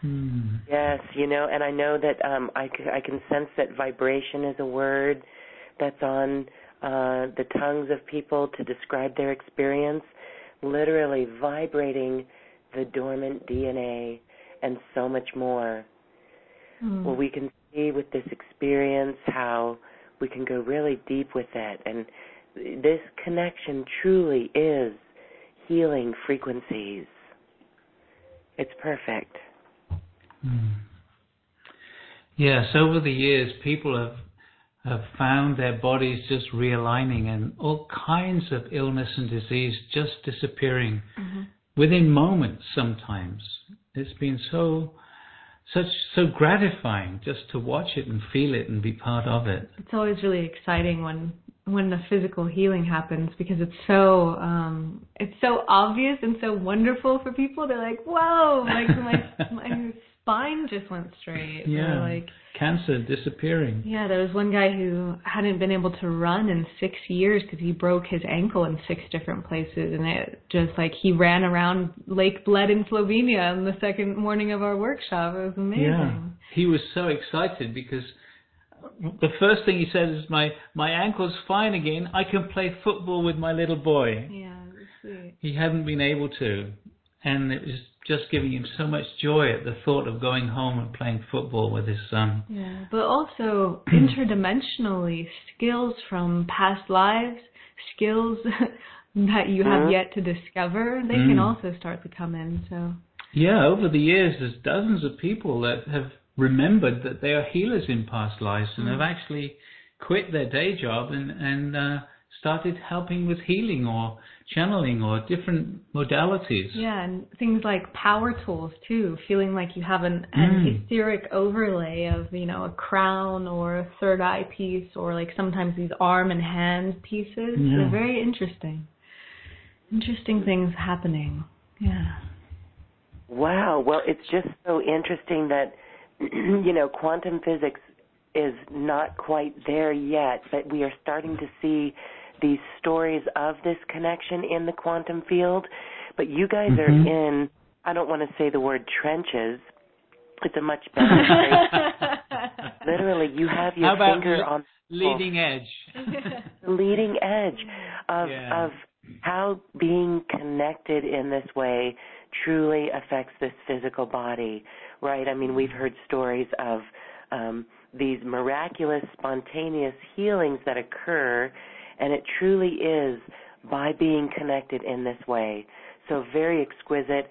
Hmm. Yes, you know, and I know that um, I, c- I can sense that vibration is a word that's on uh, the tongues of people to describe their experience, literally vibrating the dormant DNA and so much more. Mm. Well, we can see with this experience how we can go really deep with it. And this connection truly is healing frequencies. It's perfect. Hmm. Yes, over the years, people have have found their bodies just realigning and all kinds of illness and disease just disappearing Mhm. within moments. Sometimes it's been so such so gratifying just to watch it and feel it and be part of it. It's always really exciting when when the physical healing happens because it's so um it's so obvious and so wonderful for people. They're like, "Whoa!" Like my my spine just went straight. Or Yeah. like Cancer disappearing. Yeah, there was one guy who hadn't been able to run in six years because he broke his ankle in six different places, and it just like he ran around Lake Bled in Slovenia on the second morning of our workshop. It was amazing. Yeah, he was so excited because the first thing he said is, "My my ankle's fine again. I can play football with my little boy." Yeah, sweet. He hadn't been able to, and it was just giving him so much joy at the thought of going home and playing football with his son. Yeah, but also interdimensionally, skills from past lives, skills that you have yet to discover, they can Mm. also start to come in. So Yeah, over the years, there's dozens of people that have remembered that they are healers in past lives and Mm. have actually quit their day job and and uh, started helping with healing or channeling or different modalities. Yeah, and things like power tools too, feeling like you have an, an mm. etheric overlay of, you know, a crown or a third eye piece or like sometimes these arm and hand pieces. Yeah. They're very interesting. Interesting things happening. Yeah. Wow. Well, it's just so interesting that, you know, quantum physics is not quite there yet, but we are starting to see these stories of this connection in the quantum field. But you guys mm-hmm. are in, I don't want to say the word trenches. It's a much better phrase. Literally, you have your finger on leading edge. leading edge of yeah. of how being connected in this way truly affects this physical body, right? I mean, we've heard stories of um, these miraculous, spontaneous healings that occur and it truly is by being connected in this way. So very exquisite.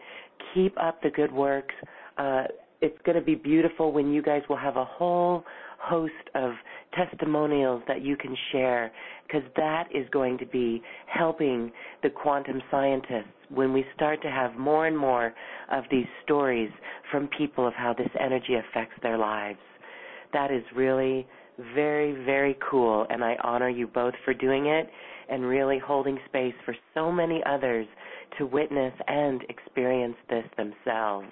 Keep up the good works. Uh, it's going to be beautiful when you guys will have a whole host of testimonials that you can share because that is going to be helping the quantum scientists when we start to have more and more of these stories from people of how this energy affects their lives. That is really very, very cool, and I honor you both for doing it and really holding space for so many others to witness and experience this themselves.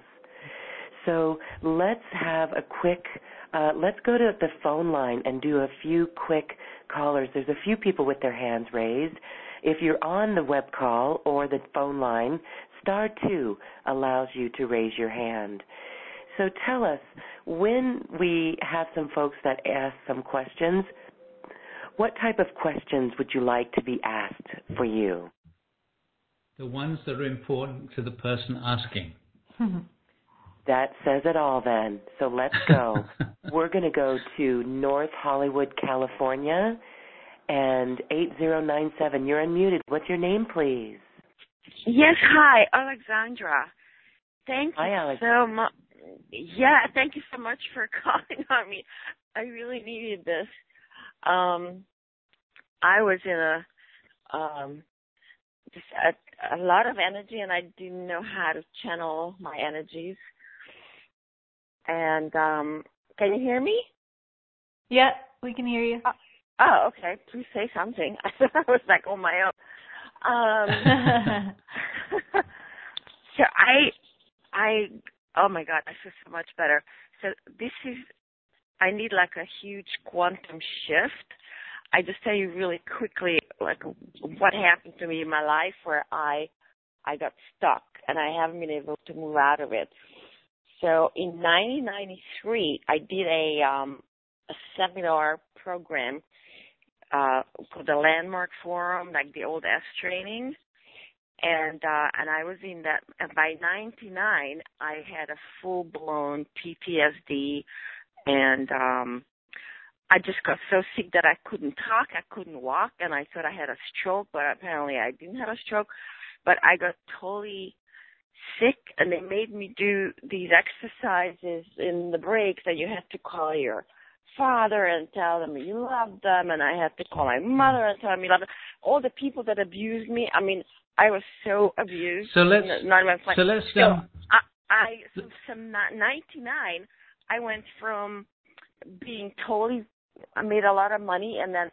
So let's have a quick, uh, let's go to the phone line and do a few quick callers. There's a few people with their hands raised. If you're on the web call or the phone line, star two allows you to raise your hand. So tell us, when we have some folks that ask some questions, what type of questions would you like to be asked for you? The ones that are important to the person asking. that says it all then. So let's go. We're going to go to North Hollywood, California, and 8097. You're unmuted. What's your name, please? Yes, hi, Alexandra. Thank hi, you Alexandra. so much. Yeah, thank you so much for calling on me. I really needed this. Um, I was in a um, just a, a lot of energy, and I didn't know how to channel my energies. And um, can you hear me? Yeah, we can hear you. Uh, oh, okay. Please say something. I was like on my own. Um, so I, I Oh my God, I feel so much better. So this is, I need like a huge quantum shift. I just tell you really quickly, like what happened to me in my life where I, I got stuck and I haven't been able to move out of it. So in 1993, I did a, um, a seminar program, uh, called the Landmark Forum, like the old est training and uh and I was in that and by 99 I had a full blown PTSD and um I just got so sick that I couldn't talk, I couldn't walk and I thought I had a stroke but apparently I didn't have a stroke. But I got totally sick and they made me do these exercises in the breaks that you had to call your father and tell them you love them and I had to call my mother and tell them you love them. All the people that abused me, I mean, I was so abused. So let's so let's so um, I, I so ninety nine, I went from being totally I made a lot of money, and then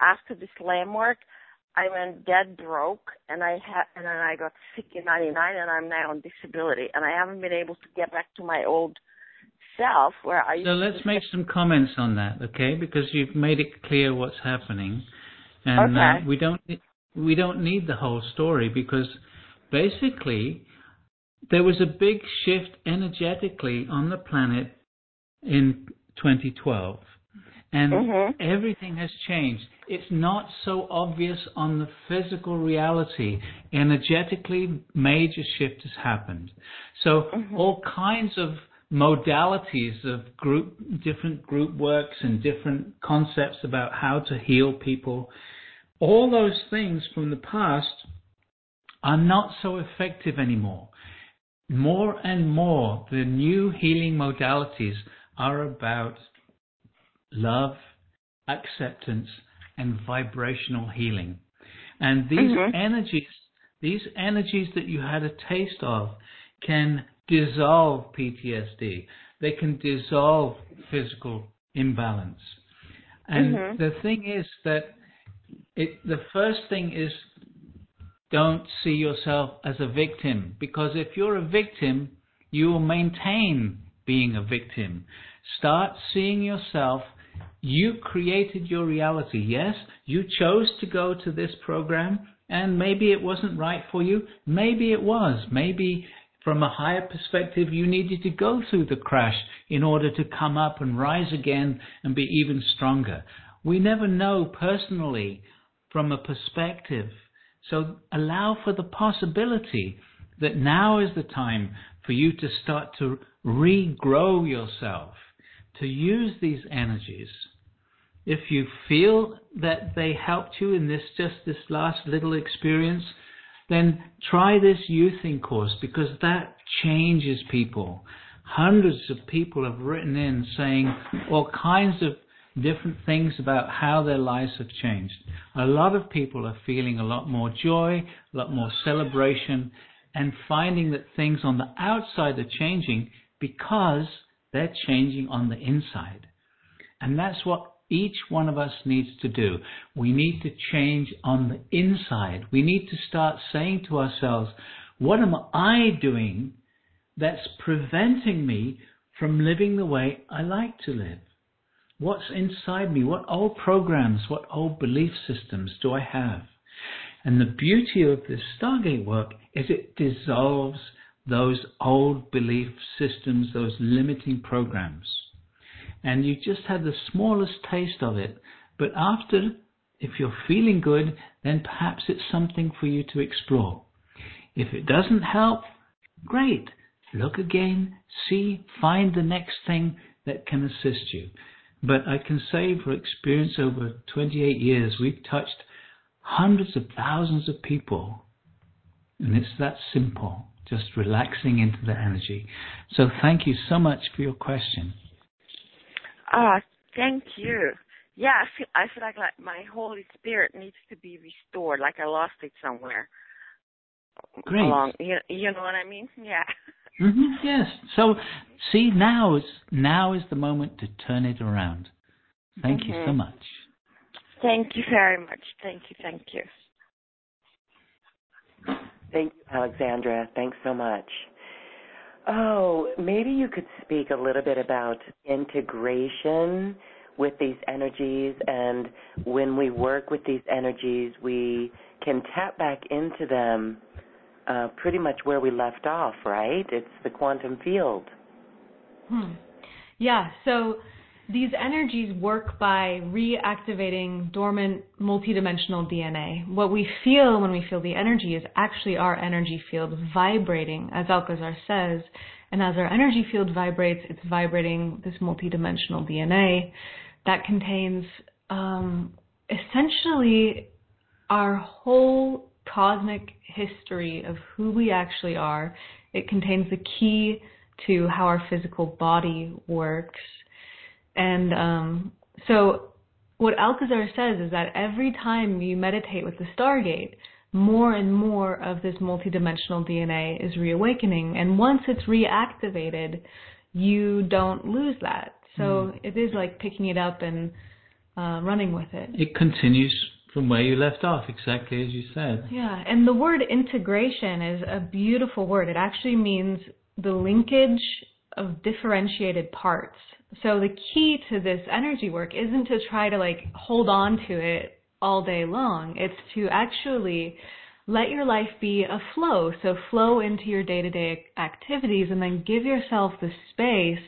after this landmark, I went dead broke, and I had and then I got sick in ninety nine, and I'm now on disability, and I haven't been able to get back to my old self where I. So let's make some comments on that, okay? Because you've made it clear what's happening, and uh, okay. uh, we don't we don't need the whole story because basically there was a big shift energetically on the planet in 2012 and mm-hmm. everything has changed. It's not so obvious on the physical reality. Energetically, major shift has happened. So mm-hmm. all kinds of modalities of group, different group works and different concepts about how to heal people all those things from the past are not so effective anymore. More and more, the new healing modalities are about love, acceptance, and vibrational healing. And these mm-hmm. energies, these energies that you had a taste of can dissolve PTSD. They can dissolve physical imbalance. And mm-hmm. the thing is that it, the first thing is don't see yourself as a victim because if you're a victim, you will maintain being a victim. Start seeing yourself. You created your reality. Yes, you chose to go to this program and maybe it wasn't right for you. Maybe it was. Maybe from a higher perspective, you needed to go through the crash in order to come up and rise again and be even stronger. We never know personally from a perspective. So allow for the possibility that now is the time for you to start to regrow yourself, to use these energies. If you feel that they helped you in this just this last little experience, then try this youthing course because that changes people. Hundreds of people have written in saying all kinds of different things about how their lives have changed. A lot of people are feeling a lot more joy, a lot more celebration, and finding that things on the outside are changing because they're changing on the inside. And that's what each one of us needs to do. We need to change on the inside. We need to start saying to ourselves, what am I doing that's preventing me from living the way I like to live? What's inside me? What old programs, what old belief systems do I have? And the beauty of this Stargate work is it dissolves those old belief systems, those limiting programs and you just had the smallest taste of it. But after, if you're feeling good, then perhaps it's something for you to explore. If it doesn't help, great. Look again, see, find the next thing that can assist you. But I can say for experience over 28 years, we've touched hundreds of thousands of people. And it's that simple, just relaxing into the energy. So thank you so much for your question. Ah, thank you. Yeah, I feel I feel like like my Holy Spirit needs to be restored, like I lost it somewhere. Great. Along, you, you know what I mean? Yeah. Mm-hmm, yes. So, see, now is now is the moment to turn it around. Thank mm-hmm. you so mm-hmm. much. Thank you very much. Thank you. Thank you. Thank you, Alexandra. Thanks so much. Oh, maybe you could speak a little bit about integration with these energies and when we work with these energies, we can tap back into them uh, pretty much where we left off, right? It's the quantum field. Hmm. Yeah, so these energies work by reactivating dormant multidimensional DNA. What we feel when we feel the energy is actually our energy field vibrating, as Alcazar says. And as our energy field vibrates, it's vibrating this multidimensional DNA that contains um, essentially our whole cosmic history of who we actually are. It contains the key to how our physical body works and um, so what Alcazar says is that every time you meditate with the Stargate, more and more of this multidimensional DNA is reawakening. And once it's reactivated, you don't lose that. So mm. it is like picking it up and uh, running with it. It continues from where you left off, exactly as you said. Yeah, and the word integration is a beautiful word. It actually means the linkage of differentiated parts. So the key to this energy work isn't to try to like hold on to it all day long. It's to actually let your life be a flow. So flow into your day to day activities and then give yourself the space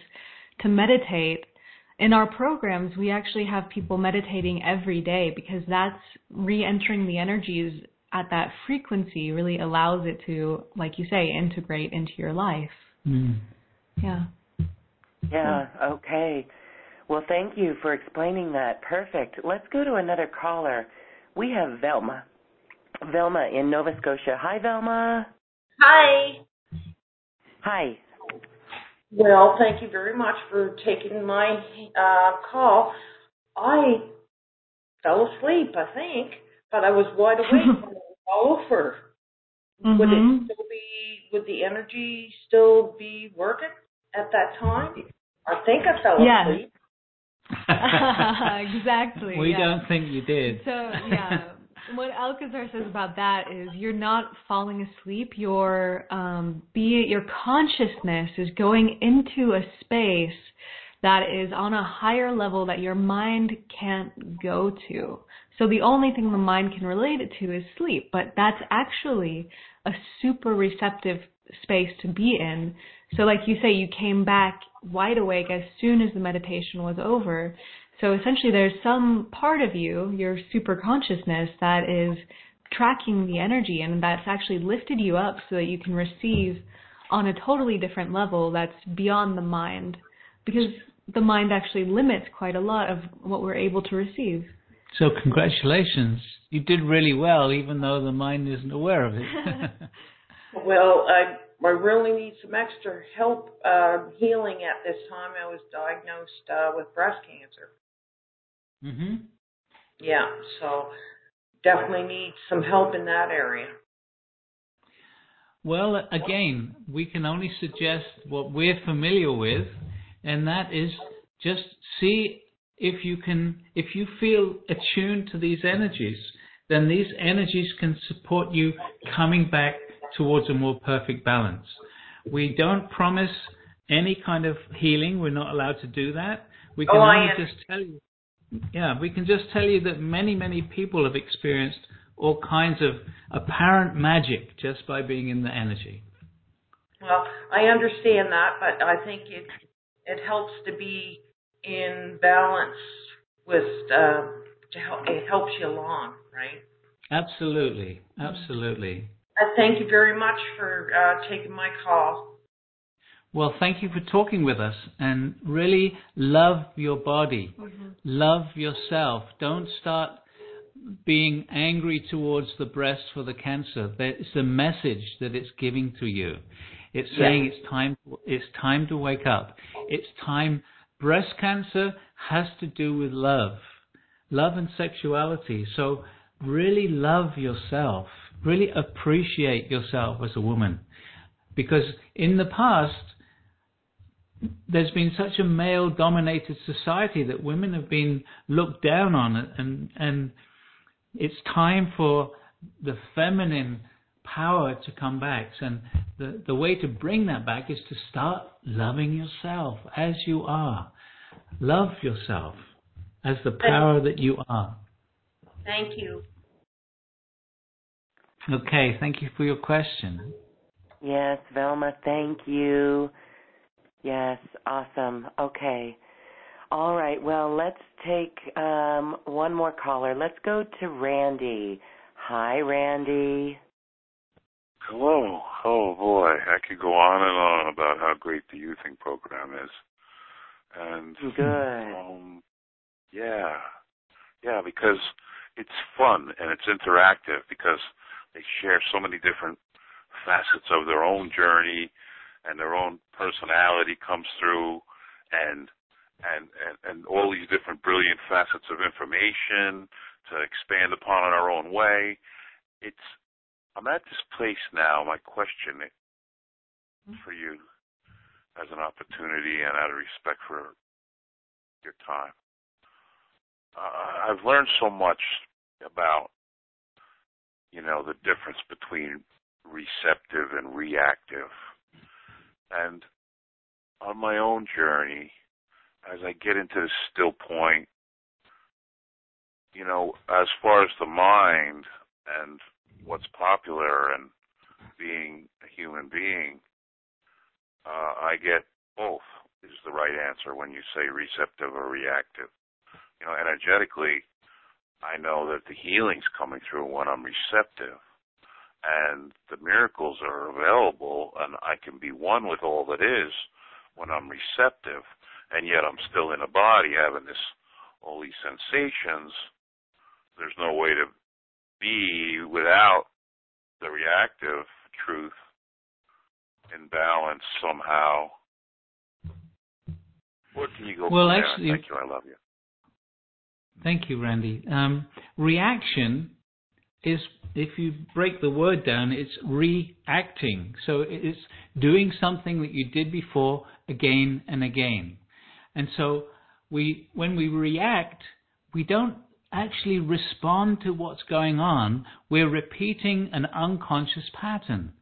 to meditate. In our programs, we actually have people meditating every day because that's re entering the energies at that frequency really allows it to, like you say, integrate into your life. Mm. Yeah. Yeah, okay. Well, thank you for explaining that. Perfect. Let's go to another caller. We have Velma. Velma in Nova Scotia. Hi, Velma. Hi. Hi. Well, thank you very much for taking my uh, call. I fell asleep, I think, but I was wide awake when it was all over. Mm-hmm. Would it still be? Would the energy still be working at that time? I think I fell Yeah. asleep. exactly. we yeah. don't think you did. So yeah, what Alcazar says about that is you're not falling asleep. Your um, be your consciousness is going into a space that is on a higher level that your mind can't go to. So the only thing the mind can relate it to is sleep, but that's actually a super receptive space to be in. So like you say, you came back wide awake as soon as the meditation was over. So essentially there's some part of you, your super consciousness, that is tracking the energy and that's actually lifted you up so that you can receive on a totally different level that's beyond the mind. Because the mind actually limits quite a lot of what we're able to receive. So congratulations. You did really well, even though the mind isn't aware of it. Well, I I really need some extra help uh, healing at this time. I was diagnosed uh, with breast cancer. hmm Yeah, so definitely need some help in that area. Well, again, we can only suggest what we're familiar with, and that is just see if you can, if you feel attuned to these energies, then these energies can support you coming back towards a more perfect balance. We don't promise any kind of healing. We're not allowed to do that. We can Oh, only am. just tell you. Yeah, we can just tell you that many, many people have experienced all kinds of apparent magic just by being in the energy. Well, I understand that, but I think it it helps to be in balance with uh, to help. It helps you along, right? Absolutely, absolutely. I thank you very much for uh, taking my call. Well, thank you for talking with us and really love your body. Love yourself. Don't start being angry towards the breast for the cancer. It's a message that it's giving to you. It's Yeah. saying it's time it's time to wake up. It's time breast cancer has to do with love. Love and sexuality. So really love yourself. Really appreciate yourself as a woman. Because in the past there's been such a male dominated society that women have been looked down on and and it's time for the feminine power to come back and the the way to bring that back is to start loving yourself as you are love yourself as the power that you are Thank you. Okay thank you for your question Yes, Velma, thank you. Yes, awesome. Okay. All right. Well, let's take um, one more caller. Let's go to Randy. Hi, Randy. Hello. Oh boy, I could go on and on about how great the youthing program is. And Good. um yeah. Yeah, because it's fun and it's interactive because they share so many different facets of their own journey and their own personality comes through and and, and, and all these different brilliant facets of information to expand upon in our own way. It's I'm at this place now. My question for you, as an opportunity and out of respect for your time, uh, I've learned so much about, you know, the difference between receptive and reactive, and on my own journey, as I get into the still point, you know, as far as the mind and what's popular and being a human being, uh, I get both is the right answer when you say receptive or reactive. You know, energetically, I know that the healing's coming through when I'm receptive and the miracles are available and I can be one with all that is when I'm receptive and yet I'm still in a body having this all these sensations. There's no way to be without the reactive truth in balance somehow. Where can you go Well, actually- Thank you. I love you. Thank you, Randy. Um, reaction is, if you break the word down, it's reacting. So it's doing something that you did before again and again. And so we, when we react, we don't actually respond to what's going on. We're repeating an unconscious pattern.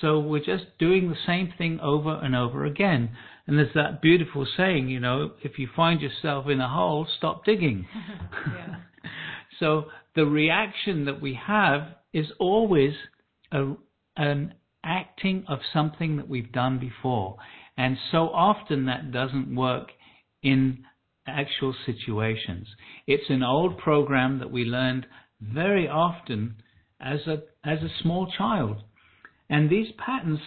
So we're just doing the same thing over and over again. And there's that beautiful saying, you know, if you find yourself in a hole, stop digging. so the reaction that we have is always a, an acting of something that we've done before. And so often that doesn't work in actual situations. It's an old program that we learned very often as a, as a small child. And these patterns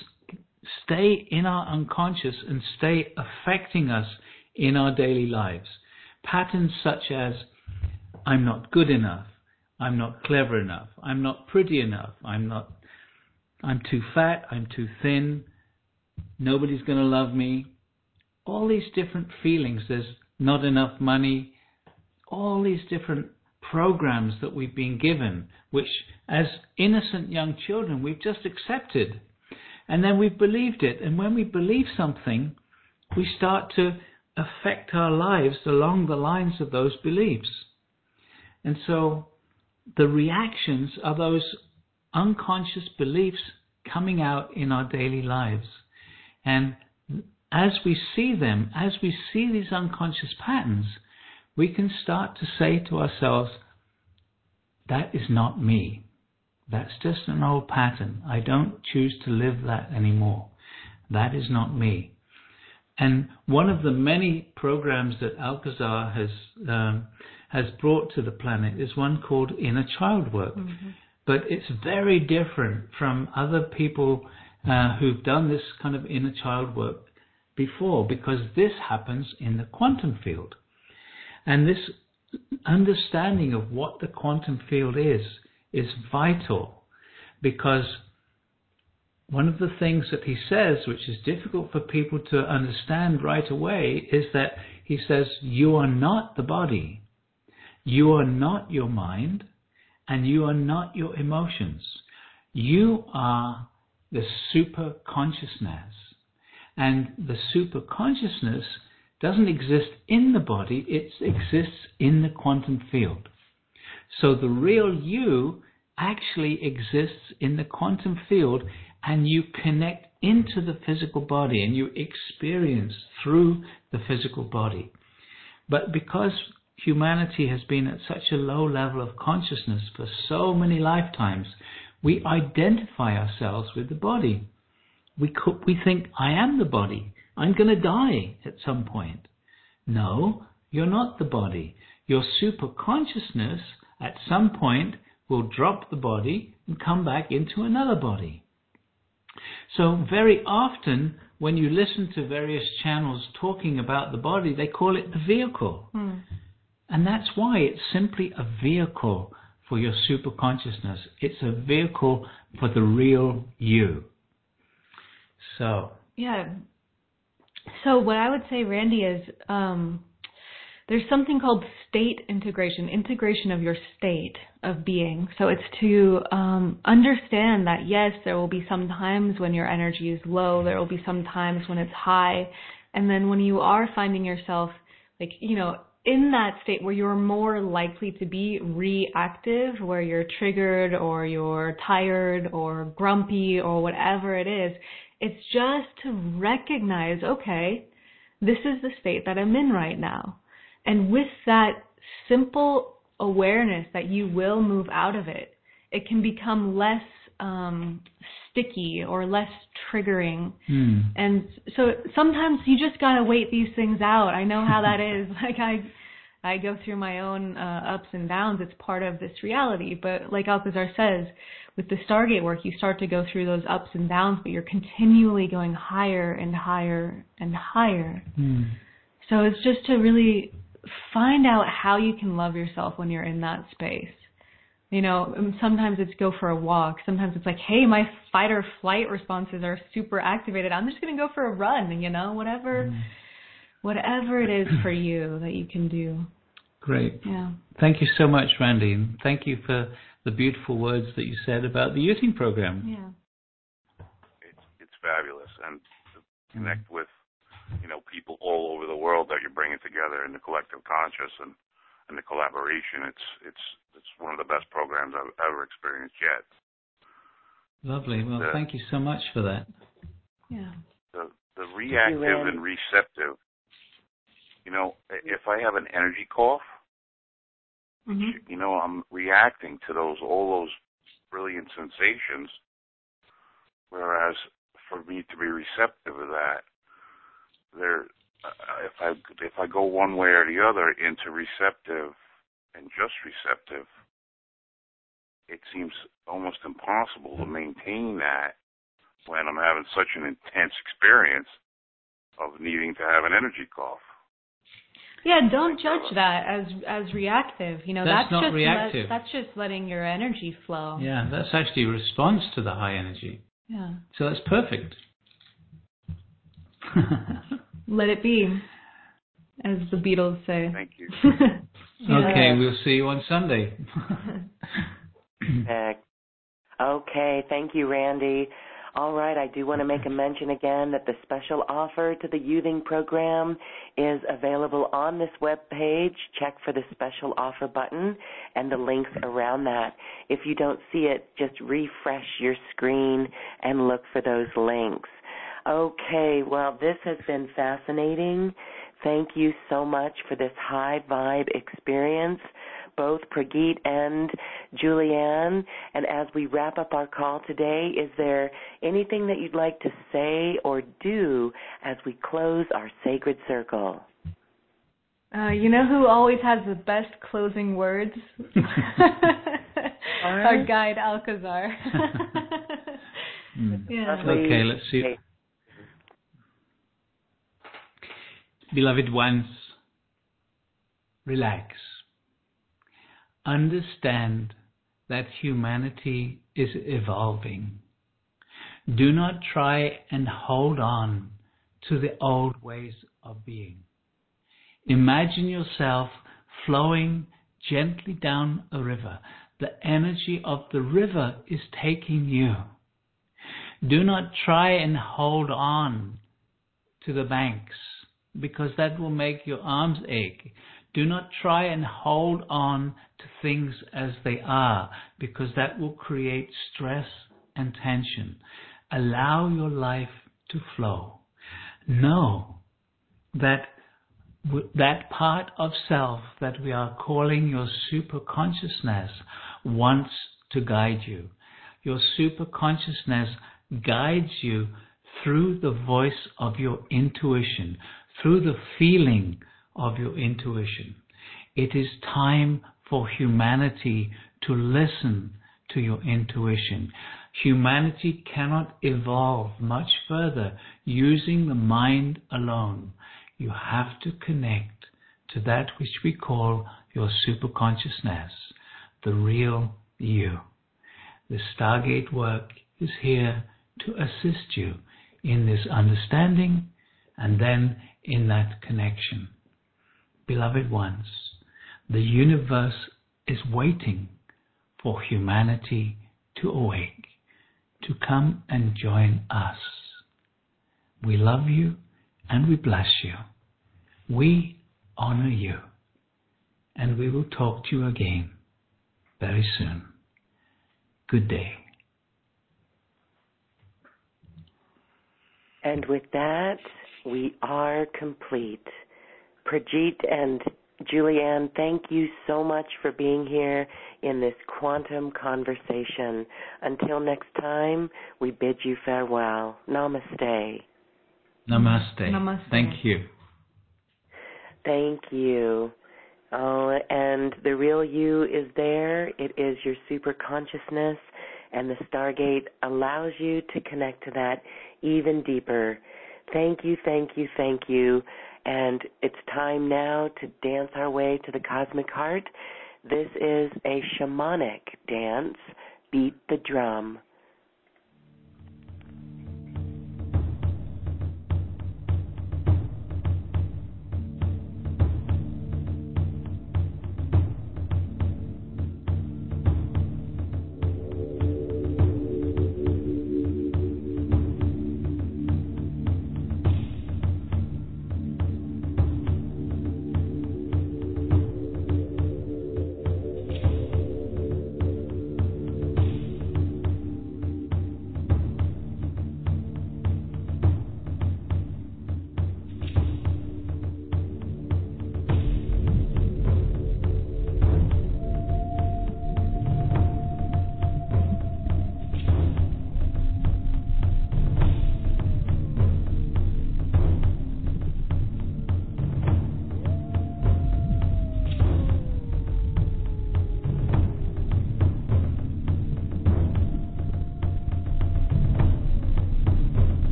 stay in our unconscious and stay affecting us in our daily lives. Patterns such as, I'm not good enough, I'm not clever enough, I'm not pretty enough, I'm not, I'm too fat, I'm too thin, nobody's going to love me. All these different feelings, there's not enough money, all these different programs that we've been given, which as innocent young children we've just accepted. And then we've believed it. And when we believe something, we start to affect our lives along the lines of those beliefs. And so the reactions are those unconscious beliefs coming out in our daily lives. And as we see them, as we see these unconscious patterns, we can start to say to ourselves, that is not me. That's just an old pattern. I don't choose to live that anymore. That is not me. And one of the many programs that Alcazar has um, has brought to the planet is one called Inner Child Work. Mm-hmm. But it's very different from other people uh, who've done this kind of inner child work before because this happens in the quantum field. And this understanding of what the quantum field is is vital because one of the things that he says, which is difficult for people to understand right away, is that he says, You are not the body, you are not your mind, and you are not your emotions. You are the super consciousness. And the super consciousness doesn't exist in the body, it exists in the quantum field. So the real you actually exists in the quantum field and you connect into the physical body and you experience through the physical body. But because humanity has been at such a low level of consciousness for so many lifetimes, we identify ourselves with the body. We, could, we think, I am the body. I'm going to die at some point. No, you're not the body. Your super consciousness at some point will drop the body and come back into another body. So very often when you listen to various channels talking about the body, they call it the vehicle. Mm. And that's why it's simply a vehicle for your super consciousness. It's a vehicle for the real you. So. Yeah, so what I would say, Randy, is um, there's something called state integration, integration of your state of being. So it's to um, understand that yes, there will be some times when your energy is low, there will be some times when it's high, and then when you are finding yourself like you know in that state where you're more likely to be reactive, where you're triggered or you're tired or grumpy or whatever it is, it's just to recognize, okay, this is the state that I'm in right now. And with that simple awareness that you will move out of it, it can become less um, sticky or less triggering. Mm. And so sometimes you just gotta wait these things out. I know how that is. Like I, I go through my own uh, ups and downs. It's part of this reality. But like Alcazar says, with the Stargate work, you start to go through those ups and downs, but you're continually going higher and higher and higher. Mm. So it's just to really find out how you can love yourself when you're in that space. You know, sometimes it's go for a walk. Sometimes it's like, hey, my fight or flight responses are super activated. I'm just going to go for a run, you know, whatever. Mm whatever it is for you that you can do. Great. Yeah. Thank you so much, Randy, and thank you for the beautiful words that you said about the youthing program. Yeah. It's it's fabulous, and to connect with you know people all over the world that you're bringing together in the collective conscious and and the collaboration. It's it's it's one of the best programs I've ever experienced yet. Lovely. Well, Yeah. thank you so much for that. Yeah. the the reactive and receptive. You know, if I have an energy cough, hmm you know, I'm reacting to those all those brilliant sensations. Whereas for me to be receptive of that, there, uh, if I if I go one way or the other into receptive and just receptive, it seems almost impossible to maintain that when I'm having such an intense experience of needing to have an energy cough. Yeah, don't judge that as as reactive. You know, That's that's, not just reactive. Let, that's just letting your energy flow. Yeah, that's actually a response to the high energy. Yeah. So that's perfect. Let it be, as the Beatles say. Thank you. Okay, we'll see you on Sunday. Perfect. Okay, thank you, Randy. All right, I do want to make a mention again that the special offer to the youthing program is available on this web page. Check for the special offer button and the links around that. If you don't see it, just refresh your screen and look for those links. Okay, well, this has been fascinating. Thank you so much for this high vibe experience, both Prageet and Julianne. And as we wrap up our call today, is there anything that you'd like to say or do as we close our sacred circle? Uh, you know who always has the best closing words? Our guide Alcazar. Mm. yeah. Okay, let's see. Beloved ones, relax. Understand that humanity is evolving. Do not try and hold on to the old ways of being. Imagine yourself flowing gently down a river. The energy of the river is taking you. Do not try and hold on to the banks because that will make your arms ache. Do not try and hold on to things as they are because that will create stress and tension. Allow your life to flow. Know that that part of self that we are calling your super consciousness wants to guide you. Your super consciousness guides you through the voice of your intuition, through the feeling of your intuition. It is time for humanity to listen to your intuition. Humanity cannot evolve much further using the mind alone. You have to connect to that which we call your superconsciousness, the real you. The Stargate work is here to assist you in this understanding and then in that connection. Beloved ones, the universe is waiting for humanity to awake, to come and join us. We love you and we bless you. We honor you. And we will talk to you again very soon. Good day. And with that, we are complete. Prageet and Julianne, thank you so much for being here in this quantum conversation. Until next time, we bid you farewell. Namaste. Namaste. Namaste. Thank you. Thank you. Oh, and the real you is there. It is your super consciousness, and the Stargate allows you to connect to that even deeper. Thank you, thank you, thank you. And it's time now to dance our way to the cosmic heart. This is a shamanic dance. Beat the drum.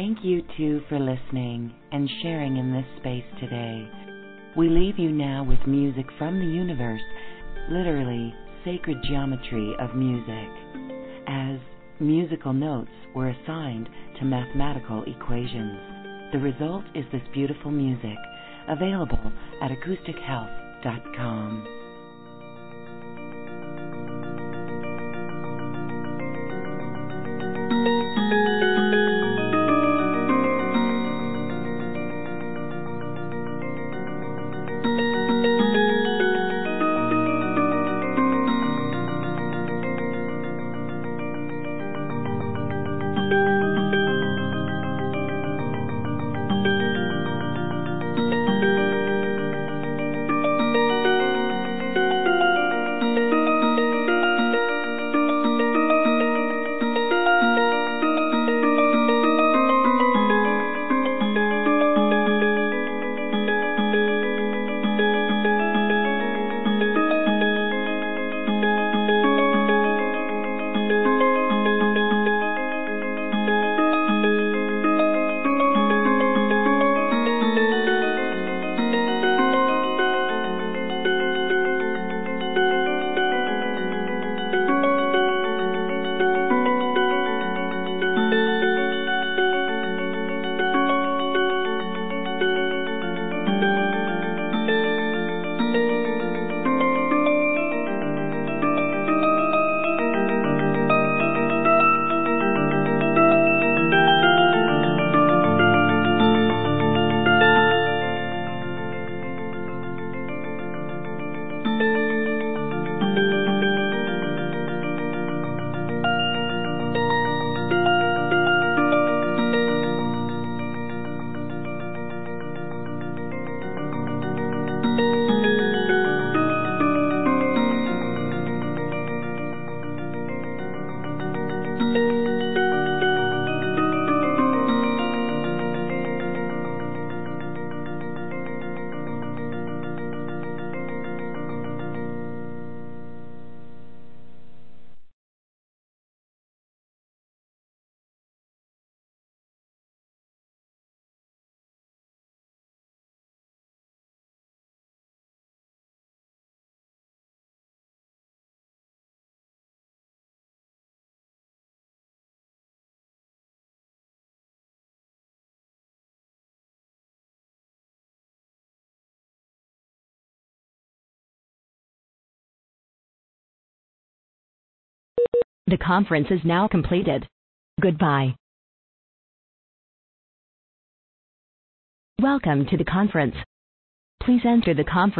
Thank you too for listening and sharing in this space today. We leave you now with music from the universe, literally sacred geometry of music, as musical notes were assigned to mathematical equations. The result is this beautiful music, available at acoustichealth.com. conference is now completed. Goodbye. Welcome to the conference. Please enter the conference